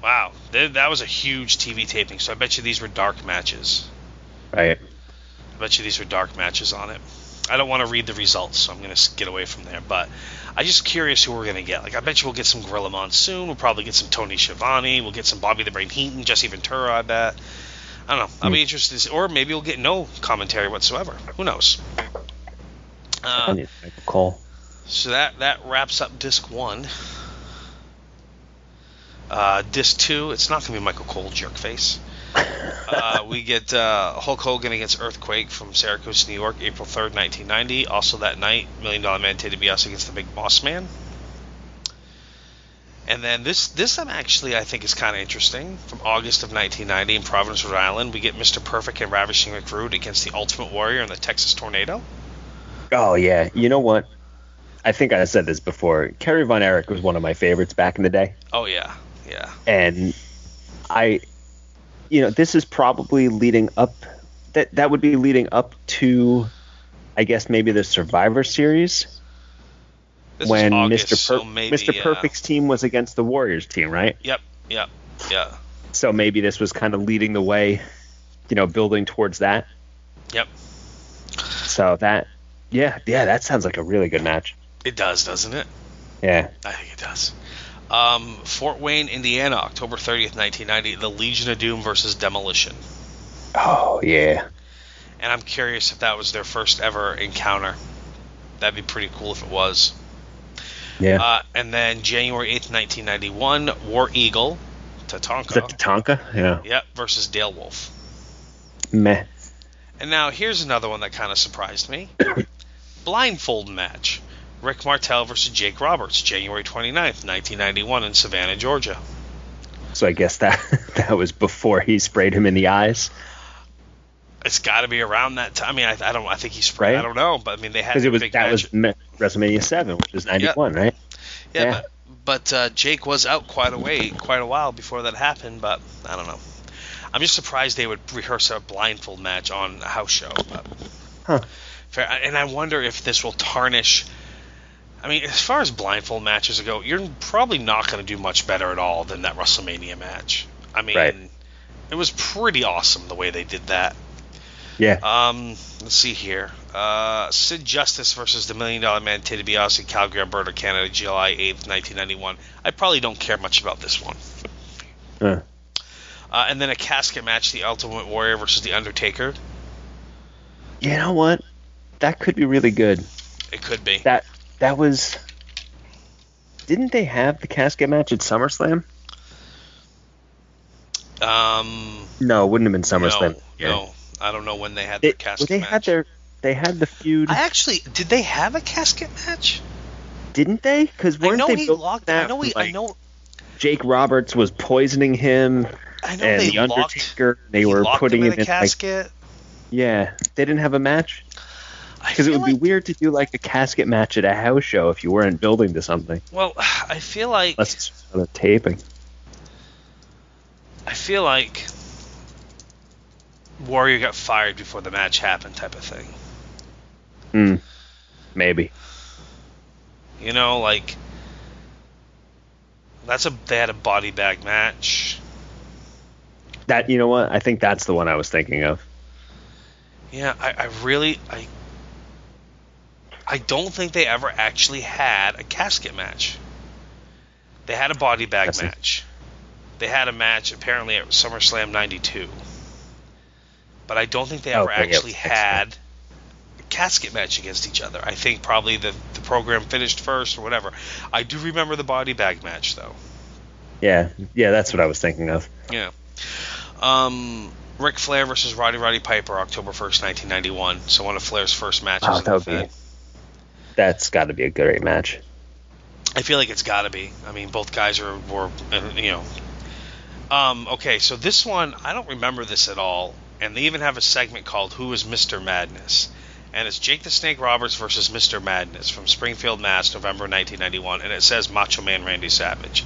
Wow, th- that was a huge TV taping. So I bet you these were dark matches. Right. I bet you these were dark matches on it. I don't want to read the results, so I'm going to get away from there. But I'm just curious who we're going to get. Like, I bet you we'll get some Gorilla Monsoon. We'll probably get some Tony Schiavone. We'll get some Bobby the Brain Heenan, Jesse Ventura. I bet. I don't know. I'll be interested. To see, or maybe we'll get no commentary whatsoever. Who knows? Uh, Michael Cole. so that that wraps up disc one. Uh, disc two, it's not going to be Michael Cole jerkface. uh, we get uh, Hulk Hogan against Earthquake from Syracuse, New York, April 3rd, 1990. Also that night, Million Dollar Man Ted DiBiase against the Big Boss Man. And then this this I'm actually I think is kind of interesting. From August of 1990 in Providence, Rhode Island, we get Mr. Perfect and Ravishing Rick Rude against the Ultimate Warrior and the Texas Tornado. Oh yeah. You know what? I think I said this before. Kerry Von Erich was one of my favorites back in the day, Oh yeah, yeah. and I, you know, this is probably leading up. That that would be leading up to, I guess maybe the Survivor Series This when August, Mr. Per- so maybe, Mr. yeah. Perfect's team was against the Warriors team, right? Yep, yep, yeah, So maybe this was kind of leading the way, you know, building towards that. yep. So that, yeah, yeah, that sounds like a really good match. It does, doesn't it? Yeah. I think it does. Um, Fort Wayne, Indiana, October 30th, 1990, the Legion of Doom versus Demolition. Oh yeah. And I'm curious if that was their first ever encounter. That'd be pretty cool if it was. Yeah. Uh, and then January 8th, 1991, War Eagle, Is that Tatanka. Tatanka? Yeah. Yep, versus Dale Wolf. Meh. And now here's another one that kind of surprised me. Blindfold match. Rick Martel versus Jake Roberts, January 29th, 1991 in Savannah, Georgia. So I guess that that was before he sprayed him in the eyes It's got to be around that time. I mean, I, I don't. I think he sprayed. Right? I don't know, but I mean, they had because it was that match. was WrestleMania seven, which is ninety one, right? yeah, yeah. but but uh, Jake was out quite a way, quite a while before that happened. But I don't know. I'm just surprised they would rehearse a blindfold match on a house show. But Huh. fair, and I wonder if this will tarnish. I mean, as far as blindfold matches go, you're probably not going to do much better at all than that WrestleMania match. I mean, Right. it was pretty awesome the way they did that. Yeah. Um, let's see here. Uh, Sid Justice versus the Million Dollar Man Ted DiBiase, Calgary, Alberta, Canada, July 8th, 1991. I probably don't care much about this one. Huh. Uh, and then a casket match, The Ultimate Warrior versus The Undertaker. You know what? That could be really good. It could be. That that was. Didn't they have the casket match at SummerSlam? Um, No, it wouldn't have been SummerSlam. No, no, I don't know when they had They, their casket they match. had their they had the feud, I actually did. They have a casket match. didn't they? Because I weren't know they he locked. that I know he. like, I know. Jake Roberts was poisoning him, I know and they the locked. Undertaker. They were putting him in a in like casket. yeah. They didn't have a match I because it would be weird to do like a casket match at a house show if you weren't building to something. Well, I feel like Unless it's on a taping. I feel like Warrior got fired before the match happened, type of thing. Hmm. Maybe. You know, like that's a they had a body bag match. That you know what? I think that's the one I was thinking of. Yeah, I, I really I I don't think they ever actually had a casket match. They had a body bag match. They had a match apparently at SummerSlam '92, but I don't think they ever Okay, actually it was had a casket match against each other. I think probably the the program finished first or whatever. I do remember the body bag match though. Yeah, yeah, that's what I was thinking of. Yeah. Um, Ric Flair versus Roddy Roddy Piper, October 1st, 1991. So one of Flair's first matches. Oh, that would be. That's got to be a great match. I feel like it's got to be. I mean, both guys are were uh, you know. Um, okay, so this one I don't remember this at all, and they even have a segment called "Who is Mr. Madness," and it's Jake the Snake Roberts versus Mr. Madness from Springfield, Mass, November 1991, and it says Macho Man Randy Savage.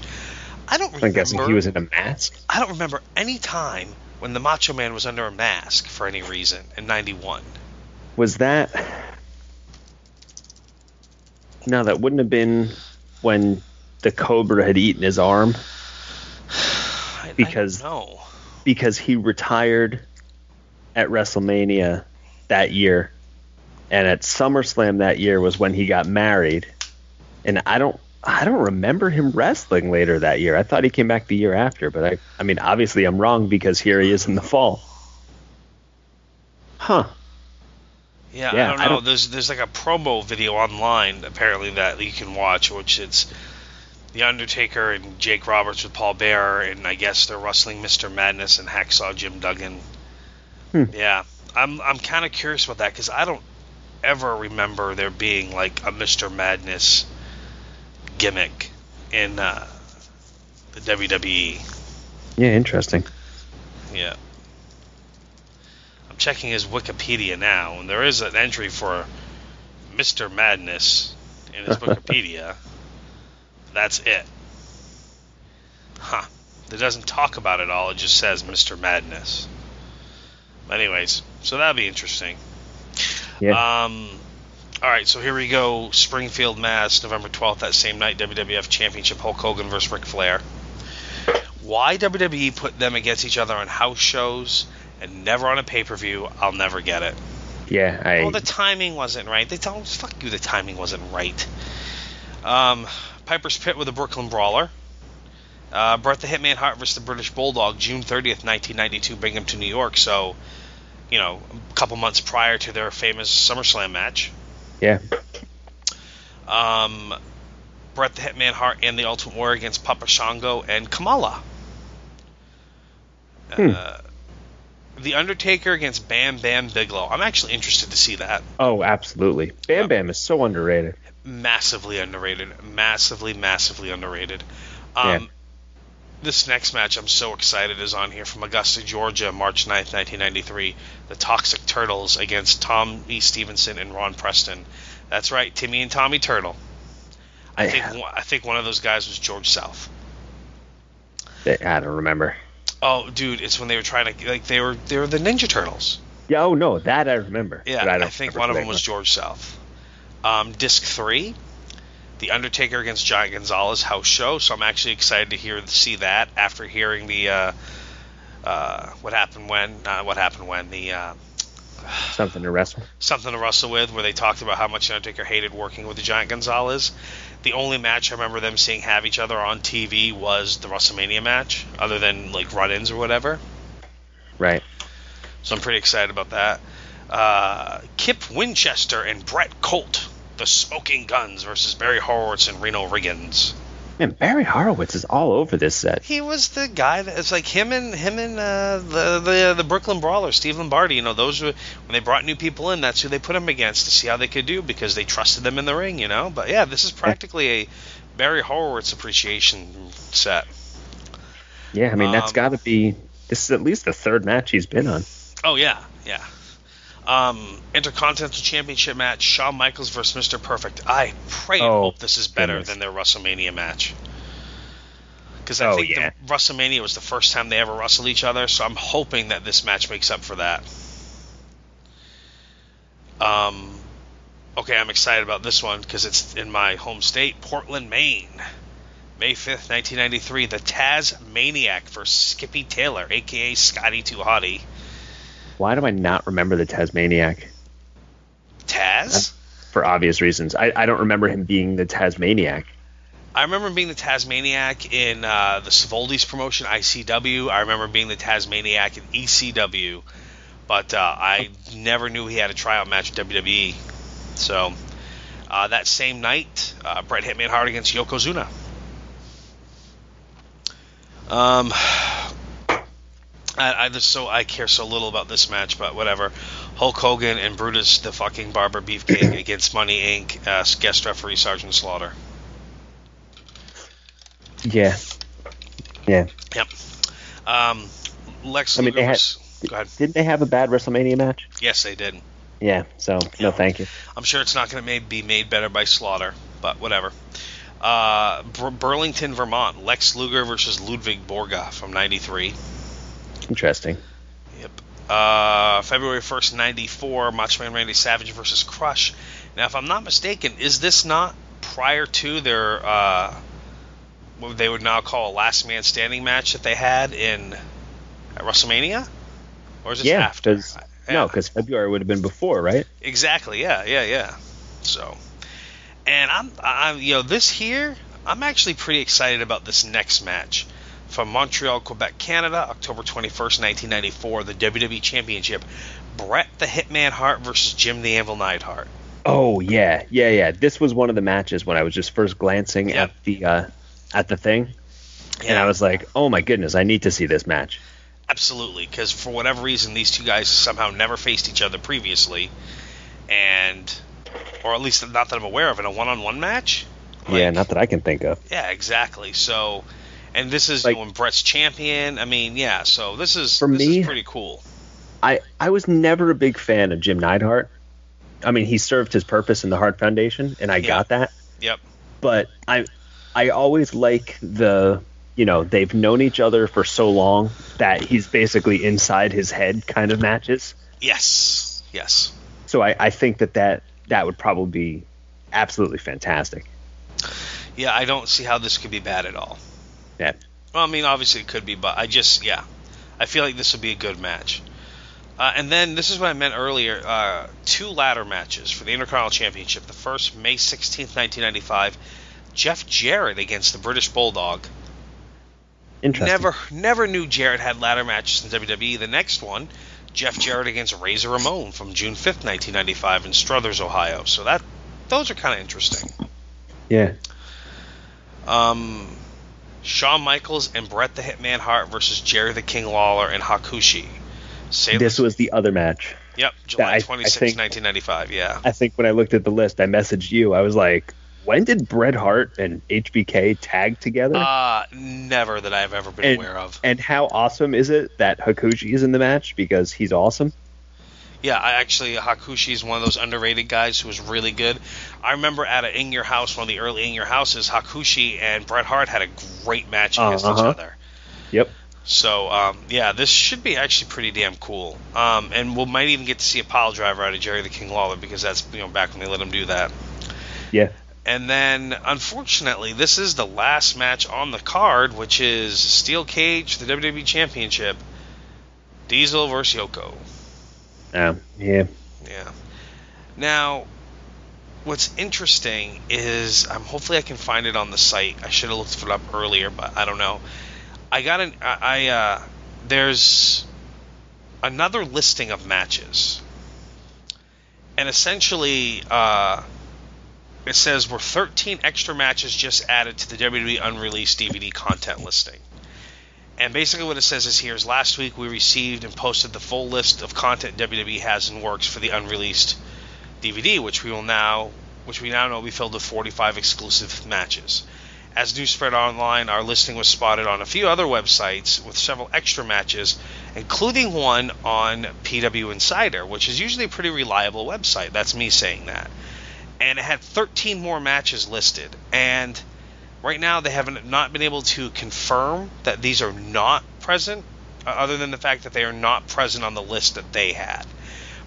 I don't remember. I'm guessing he was in a mask. I don't remember any time when the Macho Man was under a mask for any reason in '91. Was that? No, that wouldn't have been when the Cobra had eaten his arm Because- no. because he retired at WrestleMania that year, and at SummerSlam that year was when he got married, and I don't. I don't remember him wrestling later that year. I thought he came back the year after, but I I mean obviously I'm wrong because here he is in the fall. Huh. Yeah, Yeah, I don't I know. don't- There's there's like a promo video online apparently that you can watch, which it's the Undertaker and Jake Roberts with Paul Bearer, and I guess they're wrestling Mr. Madness and Hacksaw Jim Duggan. Hmm. Yeah, I'm I'm kind of curious about that because I don't ever remember there being like a Mr. Madness gimmick in uh, the WWE. Yeah, interesting. Yeah. Checking his Wikipedia now, and there is an entry for Mr. Madness in his Wikipedia. That's it. Huh. It doesn't talk about it all, it just says Mr. Madness. Anyways, so that'll be interesting. Yeah. Um, all right, so here we go. Springfield, Mass, November 12th, that same night, WWF Championship, Hulk Hogan versus Ric Flair. Why WWE put them against each other on house shows and never on a pay per view, I'll never get it. yeah, I Oh, the timing wasn't right. They tell fuck you, the timing wasn't right. Um, Piper's Pit with the Brooklyn Brawler. Uh, Bret the Hitman Hart versus the British Bulldog, June 30th, 1992, bring him to New York. So, you know, a couple months prior to their famous SummerSlam match. yeah. Um, Bret the Hitman Hart and the Ultimate Warrior against Papa Shango and Kamala. Hmm. Uh, the Undertaker against Bam Bam Bigelow. I'm actually interested to see that. Oh, absolutely. Bam. Bam is so underrated. massively underrated, massively, massively underrated. Um, Yeah. This next match I'm so excited is on here from Augusta, Georgia, March 9th, 1993. The Toxic Turtles against Tom Tommy Stevenson and Ron Preston. That's right, Timmy and Tommy Turtle. I, I- think I think one of those guys was George South. I don't remember. Oh, dude, it's when they were trying to like they were they were the Ninja Turtles. Yeah, oh no, that I remember. Yeah, I, I, think one of them was. George South. Um, disc three, The Undertaker against Giant Gonzalez house show. So I'm actually excited to hear see that after hearing the uh, uh, what happened when uh, what happened when the uh, something to wrestle. something to wrestle with where they talked about how much Undertaker hated working with the Giant Gonzalez. The only match I remember them seeing have each other on TV was the WrestleMania match, other than like run-ins or whatever. Right. So I'm pretty excited about that. Uh, Kip Winchester and Brett Colt, the Smoking Gunns versus Barry Horowitz and Reno Riggins. Man, Barry Horowitz is all over this set. He was the guy that it's like him and him and uh, the the the Brooklyn Brawler, Steve Lombardi. You know, those were when they brought new people in. That's who they put him against to see how they could do because they trusted them in the ring. You know, but yeah, this is practically a Barry Horowitz appreciation set. Yeah, I mean that's Um, got to be. This is at least the third match he's been on. Oh yeah, yeah. Um, Intercontinental Championship match: Shawn Michaels versus Mr. Perfect. I pray and Oh, hope this is better goodness. than their WrestleMania match. Because I Oh, think yeah. the WrestleMania was the first time they ever wrestled each other, so I'm hoping that this match makes up for that. Um, okay, I'm excited about this one because it's in my home state, Portland, Maine. May 5th, 1993, the Taz Maniac versus Skippy Taylor, aka Scotty Too Hottie. Why do I not remember the Tasmaniac? Taz? For obvious reasons. I, I don't remember him being the Tasmaniac. I remember being the Tasmaniac in uh, the Savoldi's promotion, ICW. I remember being the Tasmaniac in ECW, but uh, I never knew he had a tryout match with WWE. So uh, that same night, uh, Bret Hitman Hart against Yokozuna. Um, I, I just so I care so little about this match, but whatever. Hulk Hogan and Brutus the fucking Barber Beefcake against Money Inc. Uh, guest referee Sergeant Slaughter. Yeah. Yeah. Yep. Um, Lex I mean, Luger they had-. Didn't they have a bad WrestleMania match? Yes, they did. Yeah. So no, thank you. I'm sure it's not going to be made better by Slaughter, but whatever. Uh, Bur- Burlington, Vermont. Lex Luger versus Ludwig Borga from '93. Interesting. Yep. Uh, February 1st, 94, Macho Man Randy Savage versus Crush. Now, if I'm not mistaken, is this not prior to their, uh, what they would now call a last man standing match that they had in at WrestleMania? Or is this Yeah. after? Because Yeah. no, because February would have been before, right? Exactly. Yeah. Yeah. Yeah. So, and I'm, I'm, you know, this here, I'm actually pretty excited about this next match from Montreal, Quebec, Canada, October 21st, 1994, the WWE Championship. Bret the Hitman Hart versus Jim the Anvil Neidhart. Oh yeah, yeah, yeah. This was one of the matches when I was just first glancing at the uh, at the thing, and I was like, oh my goodness, I need to see this match. Absolutely, because for whatever reason, these two guys somehow never faced each other previously, and, or at least not that I'm aware of, in a one-on-one match. yeah, not that I can think of. Yeah, exactly. So, and this is Like- when Brett's champion. I mean, yeah. So this is For this me- is pretty cool. I I was never a big fan of Jim Neidhart. I mean, he served his purpose in the Hart Foundation, and I Yeah. got that. Yep. But I I always like the you know they've known each other for so long that he's basically inside his head kind of matches. Yes. Yes. So I, I think that, that that would probably be absolutely fantastic. Yeah, I don't see how this could be bad at all. Yeah. Well, I mean, obviously it could be, but I just yeah, I feel like this would be a good match. Uh, and then this is what I meant earlier: uh, two ladder matches for the Intercontinental Championship. The first, May sixteenth, nineteen ninety-five, Jeff Jarrett against the British Bulldog. Interesting. Never, never knew Jarrett had ladder matches in WWE. The next one, Jeff Jarrett against Razor Ramon from June fifth, nineteen ninety-five, in Struthers, Ohio. So that, those are kind of interesting. Yeah. Um, Shawn Michaels and Bret the Hitman Hart versus Jerry the King Lawler and Hakushi. Sailor- This was the other match. yep, July I- I twenty sixth, think- 1995. Yeah. I think when I looked at the list, I messaged you. I was like, when did Bret Hart and HBK tag together? Uh, never that I've ever been and, aware of. and how awesome is it that Hakushi is in the match because he's awesome? Yeah, I actually Hakushi is one of those underrated guys who was really good. I remember at a In Your House, one of the early In Your Houses, Hakushi and Bret Hart had a great match against each Uh-huh. other. Yep. So um, yeah, this should be actually pretty damn cool. Um, and we might even get to see a pile driver out of Jerry the King Lawler because that's you know back when they let him do that. Yeah. And then unfortunately, this is the last match on the card, which is Steel Cage, the WWE Championship, Diesel versus Yoko. Um, yeah. Yeah. Now, what's interesting is um, hopefully I can find it on the site. I should have looked it up earlier, but I don't know. I got an I, I uh, there's another listing of matches, and essentially uh, it says were 13 extra matches just added to the WWE unreleased DVD content listing. And basically, what it says is here is last week we received and posted the full list of content WWE has in works for the unreleased DVD, which we will now, which we now know will be filled with 45 exclusive matches. As news spread online, our listing was spotted on a few other websites with several extra matches, including one on PW Insider, which is usually a pretty reliable website. That's me saying that. And it had 13 more matches listed. And right now, they haven't not been able to confirm that these are not present, uh, other than the fact that they are not present on the list that they had.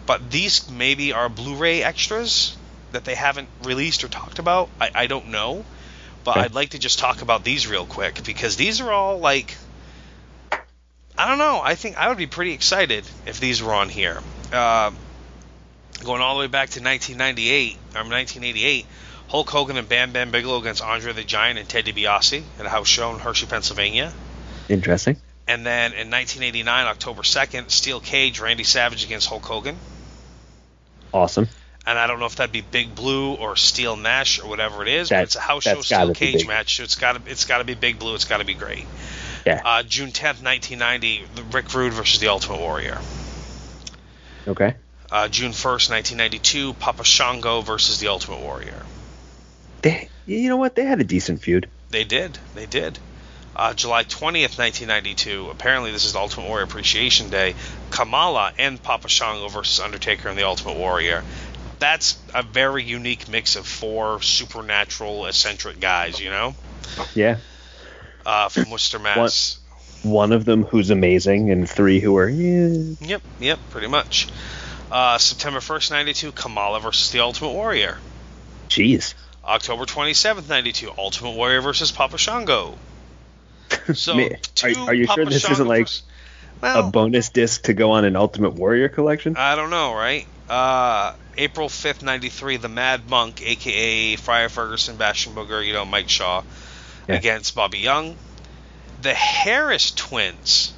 But these maybe are Blu-ray extras that they haven't released or talked about. I, I don't know but Okay. I'd like to just talk about these real quick because these are all like I don't know. I think I would be pretty excited if these were on here. Uh, going all the way back to 1998 or 1988, Hulk Hogan and Bam Bam Bigelow against Andre the Giant and Ted DiBiase at a house show in Hershey, Pennsylvania. Interesting. And then in 1989, October 2nd, Steel Cage, Randy Savage against Hulk Hogan. Awesome. and I don't know if that'd be Big Blue or Steel Mesh or whatever it is, but it's a house show steel cage match, so it's got to it's got to be Big Blue. It's got to be great. Yeah. Uh, June 10th, 1990, Rick Rude versus the Ultimate Warrior. Okay. Uh, June 1st, 1992, Papa Shango versus the Ultimate Warrior. They, you know what? They had a decent feud. They did. They did. Uh, July 20th, 1992. Apparently, this is the Ultimate Warrior Appreciation Day. Kamala and Papa Shango versus Undertaker and the Ultimate Warrior. That's a very unique mix of four supernatural, eccentric guys, you know? Yeah. Uh, from Worcester, Mass. One of them who's amazing, and three who are. Yeah. Yep, yep, pretty much. Uh, September 1st, 92, Kamala versus the Ultimate Warrior. Jeez. October 27th, 92, Ultimate Warrior versus Papa Shango. So, Man, are- are you sure Papa this isn't Shango like vers- A bonus disc to go on an Ultimate Warrior collection? I don't know, right? Uh, April 5th, 93, the Mad Monk, aka Friar Ferguson, Bastion Booger, you know, Mike Shaw, Yeah. against Bobby Young. The Harris twins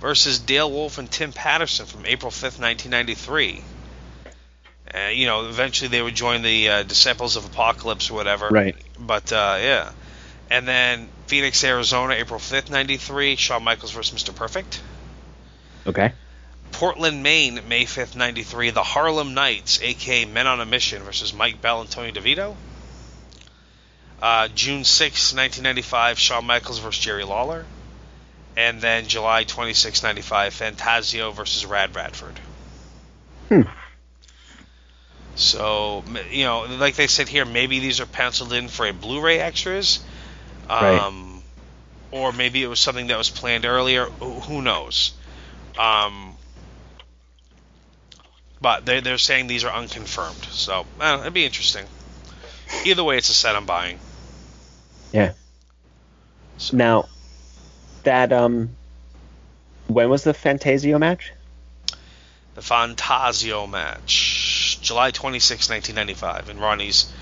versus Dale Wolf and Tim Patterson from April 5th, 1993. Uh, you know, eventually they would join the uh, Disciples of Apocalypse or whatever. Right. But, uh, yeah. And then Phoenix, Arizona, April 5th, 93, Shawn Michaels versus Mr. Perfect. Okay. Portland, Maine, May 5th, 93, the Harlem Knights, aka Men on a Mission, versus Mike Bell and Tony DeVito. Uh, June 6th, 1995, Shawn Michaels versus Jerry Lawler. And then July 26th, 95, Fantasio versus Rad Radford. Hmm. So, you know, like they said here, maybe these are penciled in for a Blu ray extras. Right. Um, Or maybe it was something that was planned earlier. Who knows? Um, but they're, they're saying these are unconfirmed. So, know, it'd be interesting. Either way, it's a set I'm buying. Yeah. So- Now, that um, when was the Fantasio match? The Fantasio match, July 26, 1995, in Ronnie's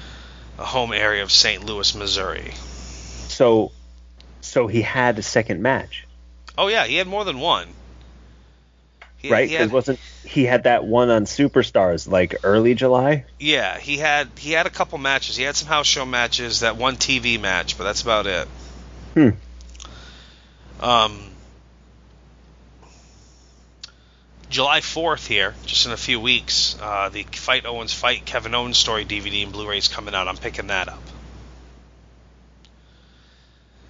uh, home area of St. Louis, Missouri. So, so he had a second match, Oh yeah, he had more than one. He, right? he had- wasn't he had that one on Superstars like early July? yeah, he had he had a couple matches. He had some house show matches, that one TV match, but that's about it. Hmm. Um, July 4th here, just in a few weeks, uh, the Fight Owens Fight Kevin Owens story DVD and Blu-ray's coming out. I'm picking that up.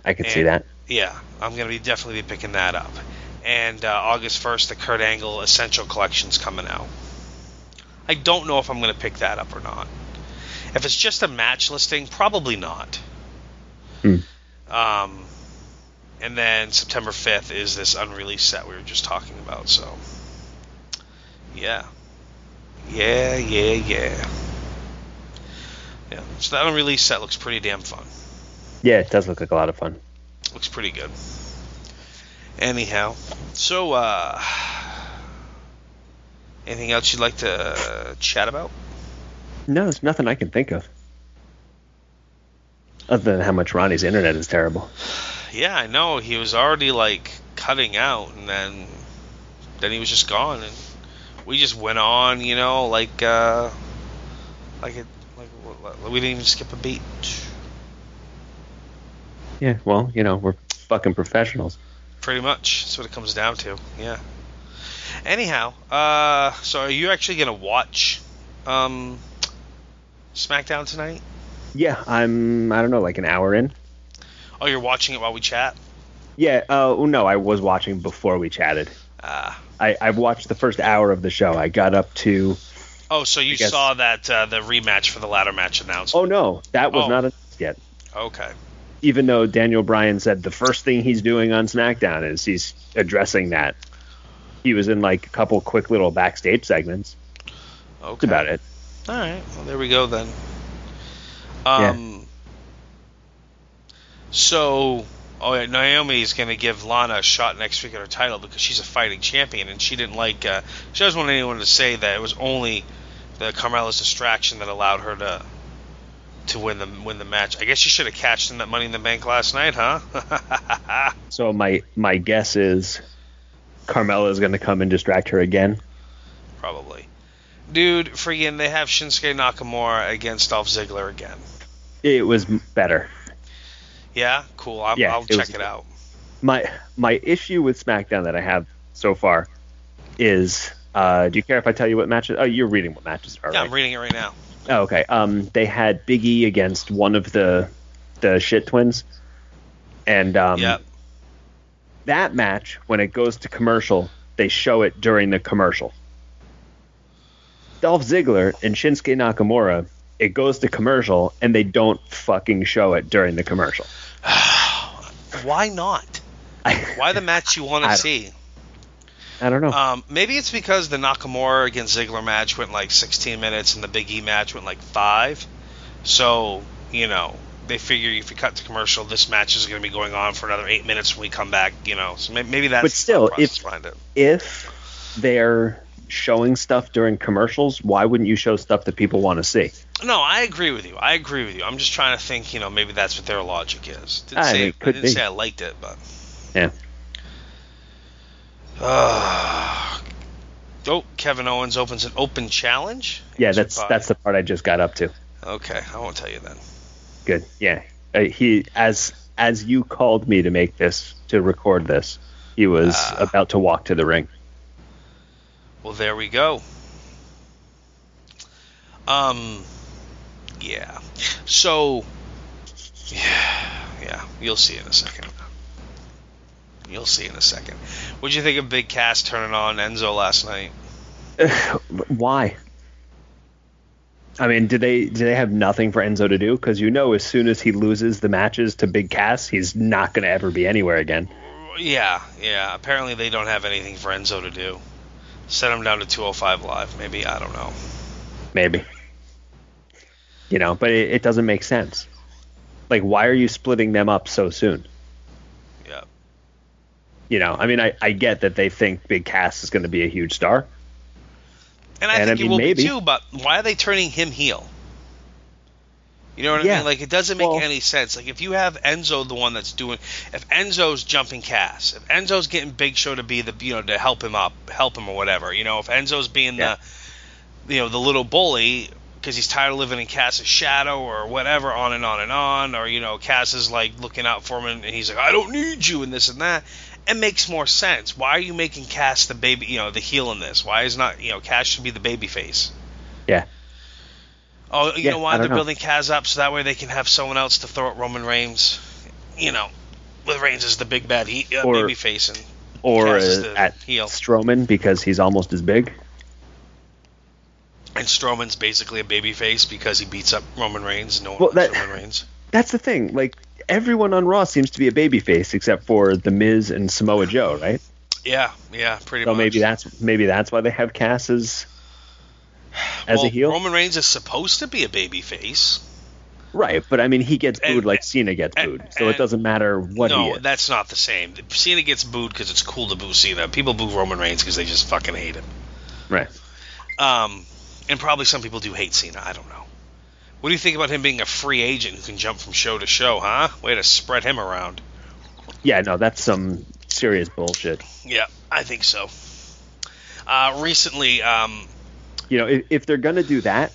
I could see that. Yeah, I'm gonna be definitely be picking that up. And uh, August 1st, the Kurt Angle Essential Collection's coming out. I don't know if I'm gonna pick that up or not. If it's just a match listing, probably not. Hmm. Um, and then September 5th is this unreleased set we were just talking about. So, yeah, yeah, yeah, yeah. Yeah, so that unreleased set looks pretty damn fun. Yeah, it does look like a lot of fun. Looks pretty good. Anyhow, so uh, anything else you'd like to chat about? No, there's nothing I can think of. Other than how much Ronnie's internet is terrible. Yeah, I know he was already like cutting out, and then then he was just gone, and we just went on, you know, like uh, like it like We didn't even skip a beat. Yeah, well, you know, we're fucking professionals. Pretty much. That's what it comes down to. Yeah. Anyhow, uh, so are you actually gonna watch um, SmackDown tonight? Yeah, I'm. I don't know, like an hour in. Oh, you're watching it while we chat. Yeah. Uh, oh, no, I was watching before we chatted. Ah. I I watched the first hour of the show. I got up to. oh, so you saw that uh, the rematch for the ladder match announced? Oh no, that was Oh. not announced yet. Okay. Even though Daniel Bryan said the first thing he's doing on SmackDown is he's addressing that. He was in like a couple quick little backstage segments. Okay. That's about it. All right. Well, there we go then. Um. So, oh yeah, Naomi is gonna give Lana a shot next week at her title because she's a fighting champion, and she didn't like. Uh, she doesn't want anyone to say that it was only the Carmella's distraction that allowed her to to win the win the match. I guess she should have cashed in that Money in the Bank last night, huh? So my my guess is Carmella is going to come and distract her again. Probably. Dude, freaking, they have Shinsuke Nakamura against Dolph Ziggler again. It was better. Yeah, cool. I'm, Yeah, I'll it check was- it out. My my issue with SmackDown that I have so far is uh, do you care if I tell you what matches? Oh, you're reading what matches are. Yeah, right? I'm reading it right now. Oh, okay. Um, they had Big E against one of the the shit twins, and um, Yep. that match when it goes to commercial, they show it during the commercial. Dolph Ziggler and Shinsuke Nakamura, it goes to commercial and they don't fucking show it during the commercial. Why not? Why the match you want to see? I don't know. Um, maybe it's because the Nakamura against Ziggler match went like 16 minutes and the Big E match went like five. So you know they figure if you cut to commercial, this match is going to be going on for another eight minutes when we come back. You know, so may- maybe that's But still, the process if- behind it. if they're showing stuff during commercials, why wouldn't you show stuff that people want to see? No, I agree with you. I agree with you. I'm just trying to think. You know, maybe that's what their logic is. Didn't I say it could I didn't be. say I liked it, but. Yeah. oh, Kevin Owens opens an open challenge. Yeah, that's by- that's the part I just got up to. Okay, I won't tell you then. Good. Yeah. Uh, he as as you called me to make this to record this, he was Ah. about to walk to the ring. Well, there we go. Um, yeah. So, yeah, yeah, you'll see in a second. You'll see in a second. What'd you think of Big Cass turning on Enzo last night? Why? I mean, did they did they have nothing for Enzo to do? Because you know, as soon as he loses the matches to Big Cass, he's not going to ever be anywhere again. Yeah, yeah. Apparently they don't have anything for Enzo to do. Set him down to 205 live, maybe. I don't know. Maybe. You know, but it, it doesn't make sense. Like, why are you splitting them up so soon? Yeah. You know, I mean, I, I get that they think Big Cass is going to be a huge star. And I And, think I mean, it will maybe. be too, but why are they turning him heel? You know what I mean? Like it doesn't make Well- any sense. Like if you have Enzo the one that's doing if Enzo's jumping Cass, if Enzo's getting Big Show to be the you know to help him up, help him or whatever, you know, if Enzo's being Yeah. the you know the little bully because he's tired of living in Cass's shadow or whatever, on and on and on, or you know Cass is like looking out for him and he's like I don't need you and this and that. It makes more sense. Why are you making Cass the baby, you know, the heel in this? Why is not, you know, Cass should be the baby face? Yeah. Oh, you Yeah, know why they're know. building Cass up so that way they can have someone else to throw at Roman Reigns. You know, with Reigns as the big bad he, uh, Or- baby face and Or is uh, at heel. Strowman because he's almost as big. and Strowman's basically a baby face because he beats up Roman Reigns. No one Well, that- Roman Reigns. That's the thing. Like, everyone on Raw seems to be a babyface except for The Miz and Samoa Joe, right? Yeah, yeah, pretty So much. maybe that's maybe that's why they have Cass as, as well, a heel. Roman Reigns is supposed to be a baby face. Right, but I mean, he gets And- booed like Cena gets and- booed, so it doesn't matter what he no, that's not the same. Cena gets booed because it's cool to boo Cena. People boo Roman Reigns because they just fucking hate him. right. Um, and probably some people do hate Cena. I don't know. What do you think about him being a free agent who can jump from show to show, huh? Way to spread him around. Yeah, no, that's some serious bullshit. Yeah, I think so. Uh, recently, um, You know, if, if they're gonna do that,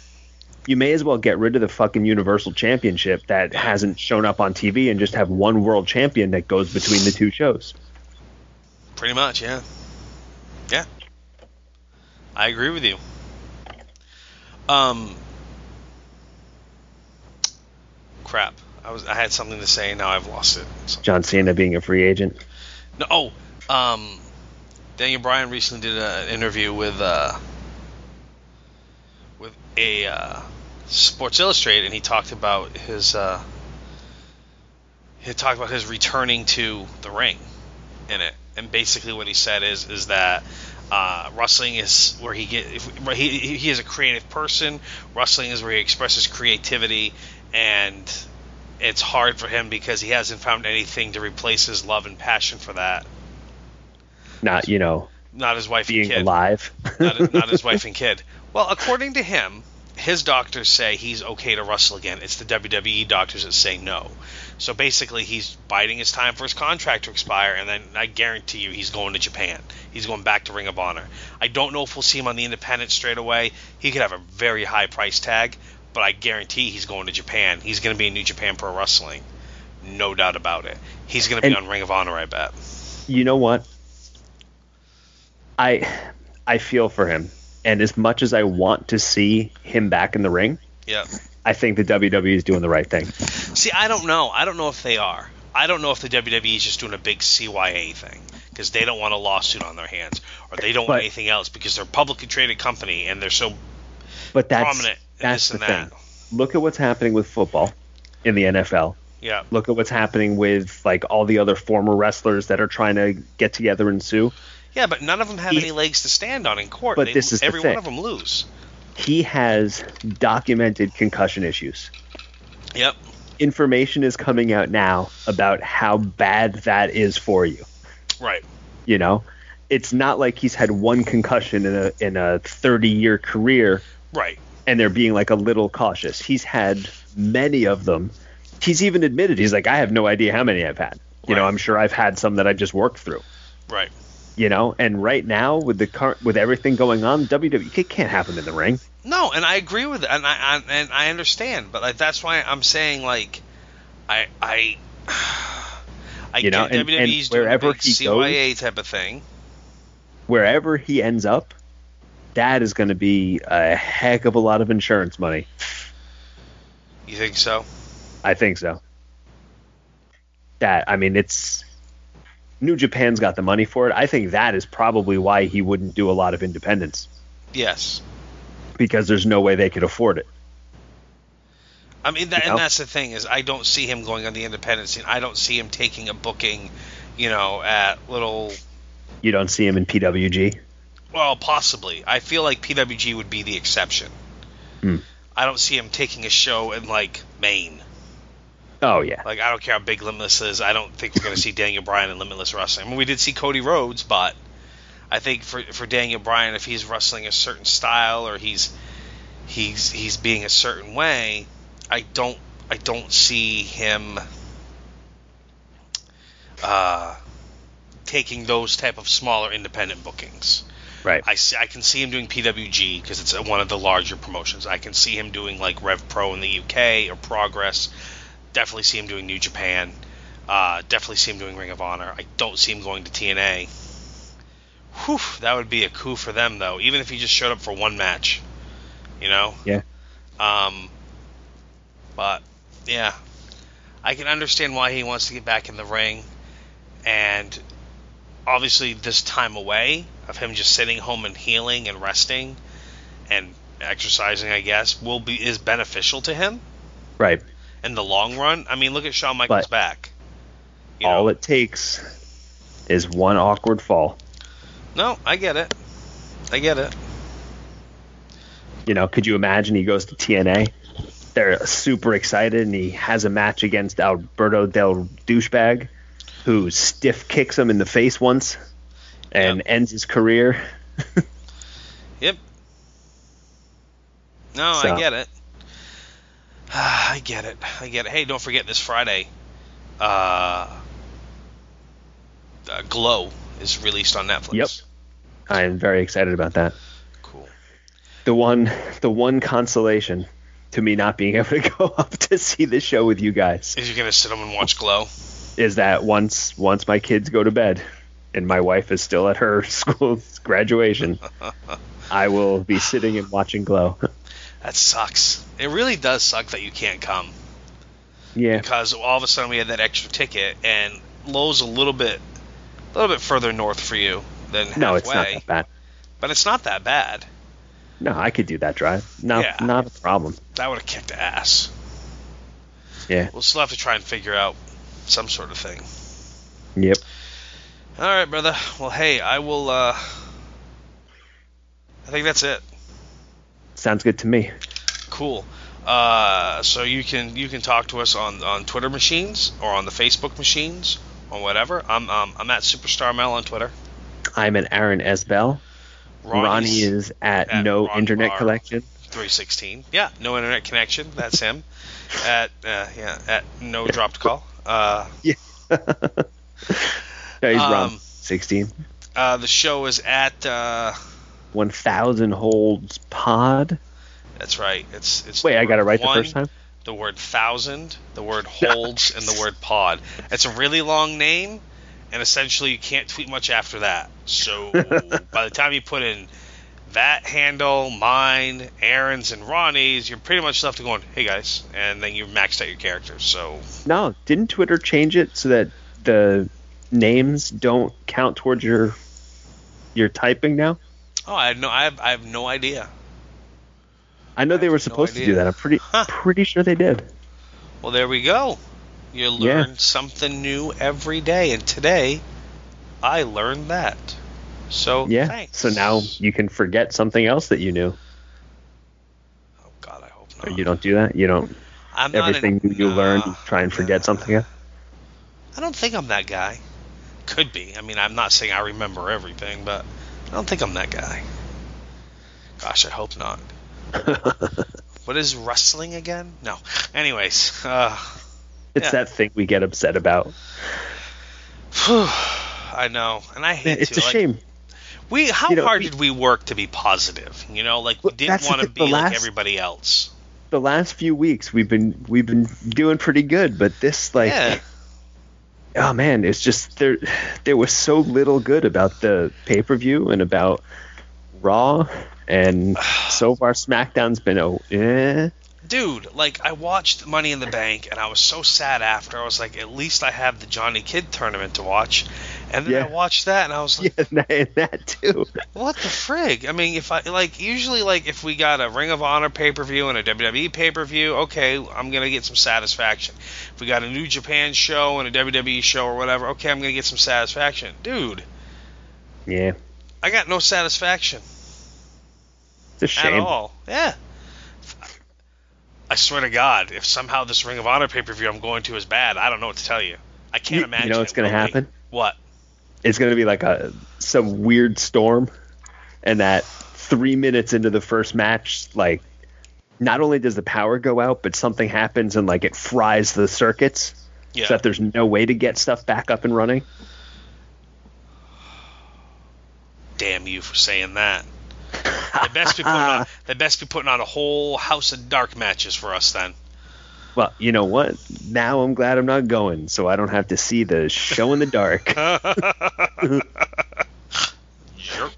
you may as well get rid of the fucking Universal Championship that hasn't shown up on TV and just have one world champion that goes between the two shows. Pretty much, yeah. Yeah. I agree with you. Um crap. I was I had something to say now I've lost it. So- John Cena being a free agent. No, oh, um, Daniel Bryan recently did an interview with uh, with a uh, Sports Illustrated, and he talked about his uh, he talked about his returning to the ring in it, and basically what he said is is that. Uh, wrestling is where he get if, he he is a creative person. Wrestling is where he expresses creativity, and it's hard for him because he hasn't found anything to replace his love and passion for that. Not, you know, Not his wife being and kid. alive. Not, not his wife and kid. Well, according to him, his doctors say he's okay to wrestle again. It's the WWE doctors that say no. So basically, he's biding his time for his contract to expire, and then I guarantee you he's going to Japan. He's going back to Ring of Honor. I don't know if we'll see him on the independent straight away. He could have a very high price tag, but I guarantee he's going to Japan. He's going to be in New Japan Pro Wrestling. No doubt about it. He's going to be And- on Ring of Honor, I bet. you know what? I I feel for him. And as much as I want to see him back in the ring, Yeah. I think the WWE is doing the right thing. See, I don't know. I don't know if they are. I don't know if the WWE is just doing a big CYA thing because they don't want a lawsuit on their hands, or they don't want anything else because they're a publicly traded company and they're so But that's prominent that's this the and thing. that. Look at what's happening with football in the NFL. Yeah, Look at what's happening with like all the other former wrestlers that are trying to get together and sue. Yeah, but none of them have He- any legs to stand on in court. But They- this is the every thing. one of them lose. He has documented concussion issues. Yep. Information is coming out now about how bad that is for you. Right. You know, it's not like he's had one concussion in a in a 30 year career Right. and they're being like a little cautious. He's had many of them. He's even admitted he's like I have no idea how many I've had. You know, I'm sure I've had some that I've just worked through. Right. You know, and right now with the current with everything going on, WWE it can't happen in the ring. No, and I agree with it, and I, I and I understand, but like that's why I'm saying like, I I. I You know, get and- WWE's and doing a wherever big he CYA type of thing. Wherever he ends up, that is going to be a heck of a lot of insurance money. You think so? I think so. That I mean, it's New Japan's got the money for it. I think that is probably why he wouldn't do a lot of independence Yes. because there's no way they could afford it. I mean, that, You know? and that's the thing is, I don't see him going on the independent scene. I don't see him taking a booking, you know, at little. You don't see him in PWG. Well, possibly. I feel like PWG would be the exception. Hmm. I don't see him taking a show in like Maine. Oh yeah, Like I don't care how big Limitless is. I don't think we're going to see Daniel Bryan in Limitless wrestling. I mean, we did see Cody Rhodes, but I think for for Daniel Bryan, if he's wrestling a certain style or he's he's he's being a certain way, I don't I don't see him uh, taking those type of smaller independent bookings. right. I, see, I can see him doing PWG because it's one of the larger promotions. I can see him doing like Rev Pro in the UK or Progress. Definitely see him doing New Japan. Uh, definitely see him doing Ring of Honor. I don't see him going to TNA. Whew, that would be a coup for them though. Even if he just showed up for one match, you know. Yeah. Um. But yeah, I can understand why he wants to get back in the ring, and obviously this time away of him just sitting home and healing and resting and exercising, I guess, will be is beneficial to him Right. In the long run. I mean, look at Shawn Michaels' But back. You All know? it takes is one awkward fall. no, I get it. I get it. You know, could you imagine he goes to TNA? They're super excited, and he has a match against Alberto Del Douchebag, who stiff kicks him in the face once and Yep. ends his career. Yep. No, So- I get it. I get it. I get it. Hey, don't forget this Friday. Uh, uh, Glow is released on Netflix. Yep. I am very excited about that. Cool. The one, the one consolation to me not being able to go up to see the show with you guys Is you're gonna sit home and watch Glow? is that once once my kids go to bed and my wife is still at her school graduation, I will be sitting and watching Glow. That sucks. It really does suck that you can't come yeah, because all of a sudden we had that extra ticket and Low's a little bit, a little bit further north for you than halfway. no, it's not that bad. But it's not that bad. No, I could do that drive. No, Yeah. not a problem. That would have kicked ass. Yeah. We'll still have to try and figure out some sort of thing. Yep. All right, brother. Well, hey, I will. uh I think that's it. Sounds good to me. Cool. Uh, so you can you can talk to us on on Twitter machines or on the Facebook machines or whatever. I'm um, I'm at Superstar ML on Twitter. I'm at Aaron S. Bell. Ronnie is at, at no Ronnie internet Barr. collection. 316. Yeah, no internet connection. That's him. at uh, yeah at no dropped call. Uh, Yeah, he's Um, wrong. 16. uh, the show is at. Uh, 1000 holds pod. that's right. It's it's. Wait, I got it right one, the first time? the word thousand, the word holds, and the word pod. It's a really long name, and essentially you can't tweet much after that. So by the time you put in that handle, mine, Aaron's, and Ronnie's, you're pretty much left to going, hey guys, and then you've maxed out your characters. So No, didn't Twitter change it so that the names don't count towards your your typing now? Oh, I no, I have, I have no idea. I know I they were no supposed to do that. I'm pretty Huh. pretty sure they did. Well, there we go. You Yeah. learn something new every day, and today I learned that. So Yeah. thanks. So now you can forget something else that you knew. Oh God, I hope Or not. you don't do that. You don't. I'm not Everything an- you learn, Nah, you try and forget nah. something else. I don't think I'm that guy. Could be. I mean, I'm not saying I remember everything, but I don't think I'm that guy. Gosh, I hope not. What is wrestling again? No. Anyways, uh, It's Yeah. that thing we get upset about. I know, and I hate It's to. a like, shame. We how You know, hard we- did we work to be positive? You know, like we didn't want to be the like everybody else. The last few weeks we've been we've been doing pretty good, but this like yeah. Oh man, it's just there there was so little good about the pay per view and about Raw and so far SmackDown's been oh eh. Dude, like I watched Money in the Bank and I was so sad after. I was like, at least I have the Johnny Kidd tournament to watch. And then Yeah. I watched that and I was like, Yeah, and that, too. what the frig? I mean, if I like usually like if we got a Ring of Honor pay per view and a WWE pay per view, okay, I'm gonna get some satisfaction. If we got a New Japan show and a WWE show or whatever, okay, I'm gonna get some satisfaction. Dude, Yeah, I got no satisfaction it's a at shame. all. Yeah. I swear to God, if somehow this Ring of Honor pay per view I'm going to is bad, I don't know what to tell you. I can't You- imagine. You know what's will be. happen? What? It's gonna be like a some weird storm, and that three minutes into the first match, like not only does the power go out, but something happens and like it fries the circuits, Yeah. so that there's no way to get stuff back up and running. Damn you for saying that. They best be putting on. They best be putting on a whole House of Dark matches for us then. Well, you know what? Now I'm glad I'm not going, so I don't have to see the show in the dark. Jerk.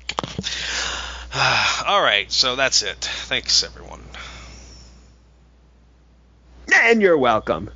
All right, so that's it. Thanks everyone. and you're welcome.